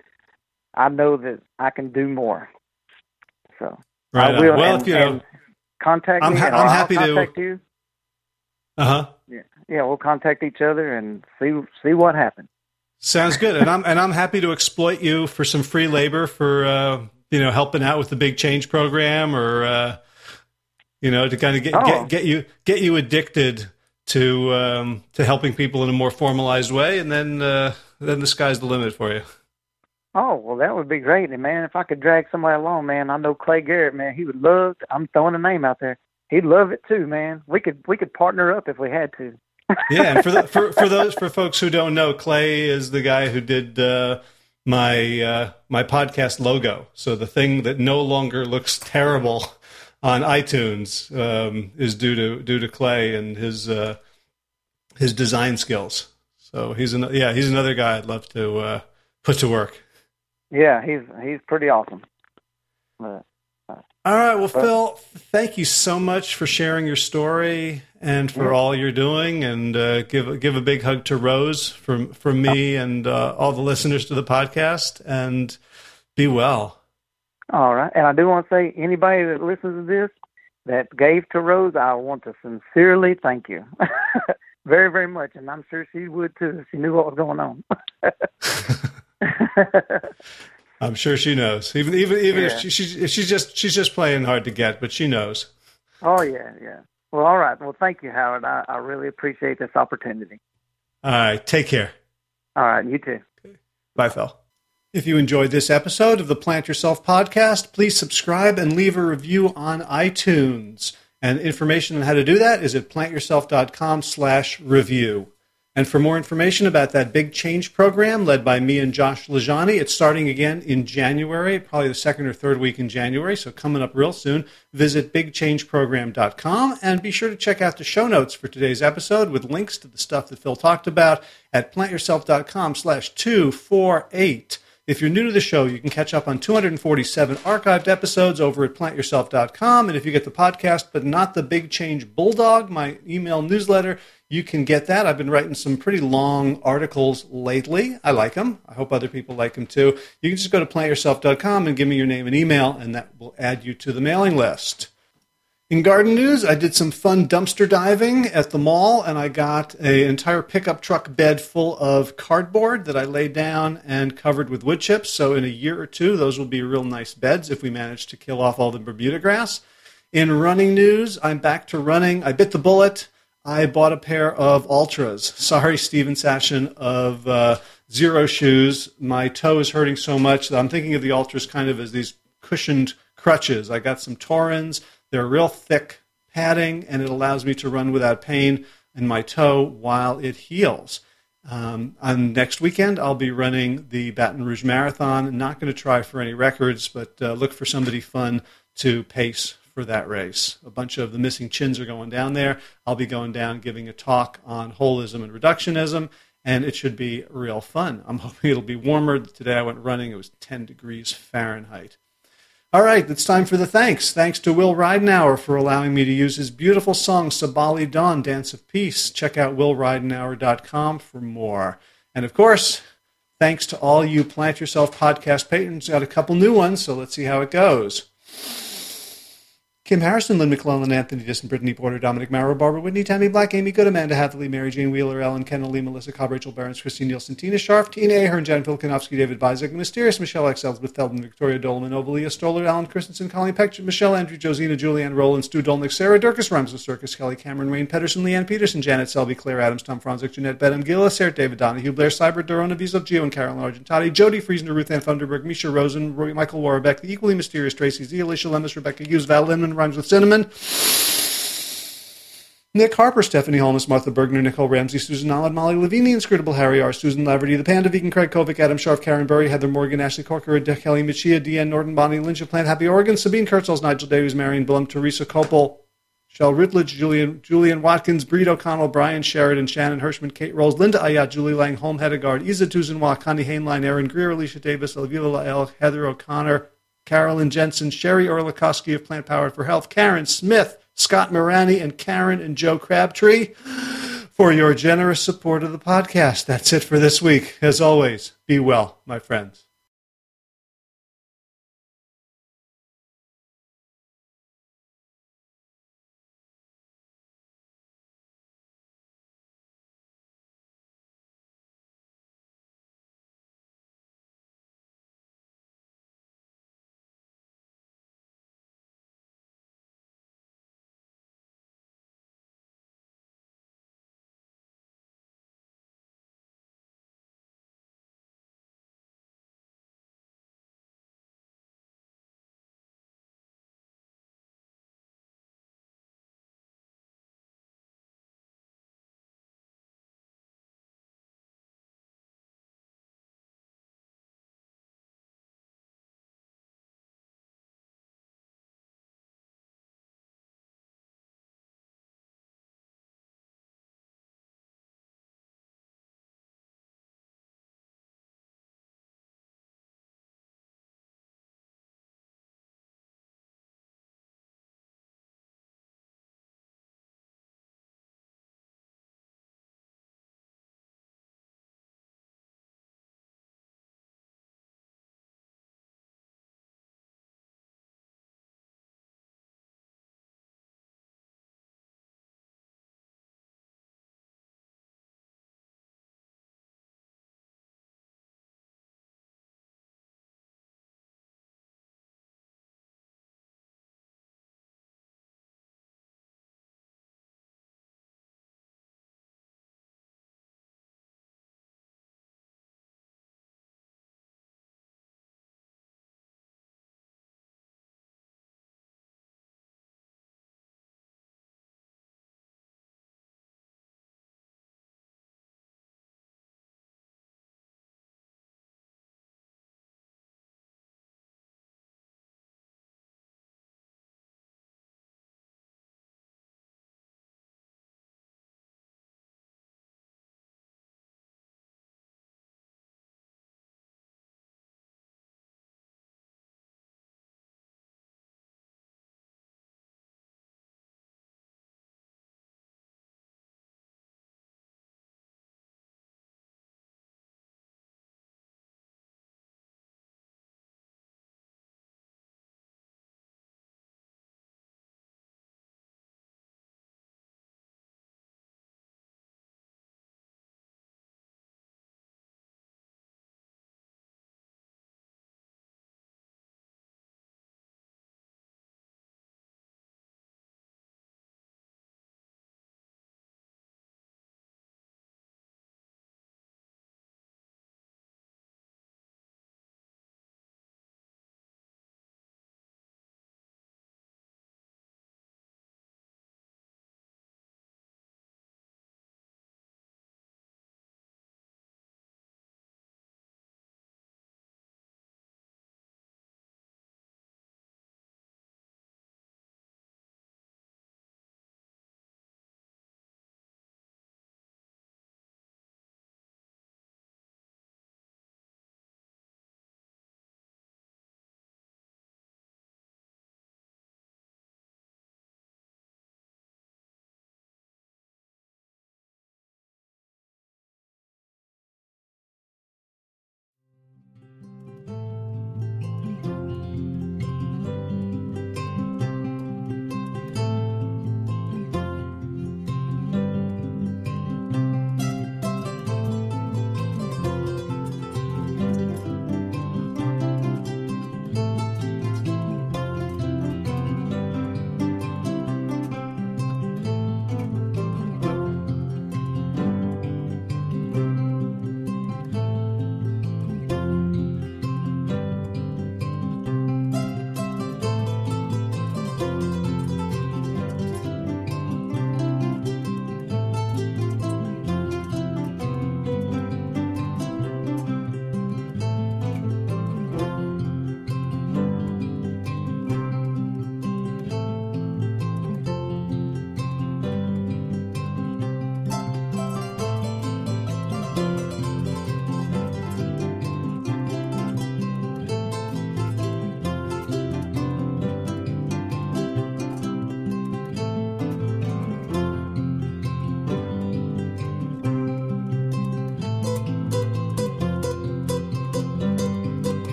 Speaker 2: I know that I can do more. So
Speaker 1: right
Speaker 2: I will.
Speaker 1: Well,
Speaker 2: and,
Speaker 1: if you know,
Speaker 2: contact
Speaker 1: I'm
Speaker 2: me.
Speaker 1: ha-
Speaker 2: or
Speaker 1: I'm
Speaker 2: I'll
Speaker 1: happy to-
Speaker 2: you.
Speaker 1: uh huh.
Speaker 2: Yeah, we'll contact each other and see see what happens.
Speaker 1: Sounds good, and I'm and I'm happy to exploit you for some free labor for uh, you know helping out with the big change program or uh, you know to kind of get,
Speaker 2: Oh.
Speaker 1: get get you get you addicted to um, to helping people in a more formalized way, and then uh, then the sky's the limit for you.
Speaker 2: Oh well, that would be great, and man, if I could drag somebody along, man, I know Clay Garrett, man, he would love. It. I'm throwing a name out there. He'd love it too, man. We could we could partner up if we had to.
Speaker 1: Yeah, and for the, for for those for folks who don't know, Clay is the guy who did uh, my uh, my podcast logo. So the thing that no longer looks terrible on iTunes um, is due to due to Clay and his uh, his design skills. So he's an, yeah he's another guy I'd love to uh, put to work.
Speaker 2: Yeah, he's he's pretty awesome. But,
Speaker 1: All right, well, Phil, thank you so much for sharing your story and for
Speaker 2: Yeah.
Speaker 1: all you're doing, and uh, give give a big hug to Rose from from me and uh, all the listeners to the podcast, and be well.
Speaker 2: all right, and I do want to say, anybody that listens to this that gave to Rose, I want to sincerely thank you, very very much, and I'm sure she would too if she knew what was going on.
Speaker 1: I'm sure she knows, even even even
Speaker 2: Yeah.
Speaker 1: if she, she's she's just she's just playing hard to get, but she knows.
Speaker 2: oh yeah, yeah. Well, all right. Well, thank you, Howard. I, I really appreciate this opportunity.
Speaker 1: All right, take care.
Speaker 2: All right, you too.
Speaker 1: Bye, Phil. If you enjoyed this episode of the Plant Yourself podcast, please subscribe and leave a review on iTunes. And information on how to do that is at plantyourself.com slash review. And for more information about that big change program led by me and Josh LaJaunie, it's starting again in January, probably the second or third week in January, so coming up real soon. Visit bigchangeprogram.com and be sure to check out the show notes for today's episode with links to the stuff that Phil talked about at plantyourself.com slash 248. If you're new to the show, you can catch up on 247 archived episodes over at plantyourself.com. And if you get the podcast, but not the Big Change Bulldog, my email newsletter, you can get that. I've been writing some pretty long articles lately. I like them. I hope other people like them too. You can just go to plantyourself.com and give me your name and email, and that will add you to the mailing list. In garden news, I did some fun dumpster diving at the mall, and I got an entire pickup truck bed full of cardboard that I laid down and covered with wood chips. So in a year or two, those will be real nice beds if we manage to kill off all the Bermuda grass. In running news, I'm back to running. I bit the bullet. I bought a pair of Altras. Sorry, Steven Sashen of uh, Xero Shoes. My toe is hurting so much that I'm thinking of the Altras kind of as these cushioned crutches. I got some Torins. They're real thick padding, and it allows me to run without pain in my toe while it heals. Um, on next weekend, I'll be running the Baton Rouge Marathon. Not going to try for any records, but uh, look for somebody fun to pace for that race. A bunch of the missing chins are going down there. I'll be going down giving a talk on holism and reductionism, and it should be real fun. I'm hoping it'll be warmer. Today I went running, it was 10 degrees Fahrenheit. All right, it's time for the thanks. Thanks to Will Ridenour for allowing me to use his beautiful song, Sabali Dawn, Dance of Peace. Check out willridenour.com for more. And of course, thanks to all you Plant Yourself podcast patrons. Got a couple new ones, so let's see how it goes. Kim Harrison, Lynn McClellan, Anthony Disson, Brittany Porter, Dominic Maurer, Barbara Whitney, Tammy Black, Amy Good, Amanda Hathaway, Mary Jane Wheeler, Ellen Kennelly, Melissa Cobb, Rachel Barons, Christine Nielsen, Tina Sharf, Tina Ahern, Jan Filkanovsky, David Bizek, Mysterious, Michelle X, Elizabeth Feldman, Victoria Dolman, Ovalia Stoller, Alan Christensen, Colleen Peck, Michelle Andrew, Josina, Julianne Rowland, Stu Dolnick, Sarah Durkis, Rhymes with Circus, Kelly Cameron, Wayne Pedersen, Leanne Peterson, Janet Selby, Claire Adams, Tom Franzik, Jeanette Bedham, Gillis, Sarah David Donahue, Blair Cyber, Dorona Vizo, Gio and Carolyn Argentati, Jody Friesner, Ruth Ann Thunderberg, Misha Rosen, Roy, Michael Warbeck, the equally mysterious Tracy Z, Alicia Lemus, Rebecca Hughes, Val Linman, Rhymes with Cinnamon, Nick Harper, Stephanie Holmes, Martha Bergner, Nicole Ramsey, Susan Allen, Molly Levine, Inscrutable Harry R, Susan Laverty, The Panda, Vegan Craig Kovic, Adam Sharf, Karen Burry, Heather Morgan, Ashley Corker, De- Kelly Machia, Deanne Norton, Bonnie Lynch Plant Happy Oregon, Sabine Kurtzels, Nigel Davies, Marion Blum, Teresa Copel, Shell Rutledge, Julian, Julian Watkins, Breed O'Connell, Brian Sheridan, Shannon Hirschman, Kate Rolls, Linda Ayat, Julie Lang, Holm Hedegaard, Isa Tuzenwa, Connie Hainline, Aaron Greer, Alicia Davis, Elvira Lael, Heather O'Connor, Carolyn Jensen, Sherry Orlikowski of Plant Powered for Health, Karen Smith, Scott Morani, and Karen and Joe Crabtree. for your generous support of the podcast. That's it for this week. As always, be well, my friends.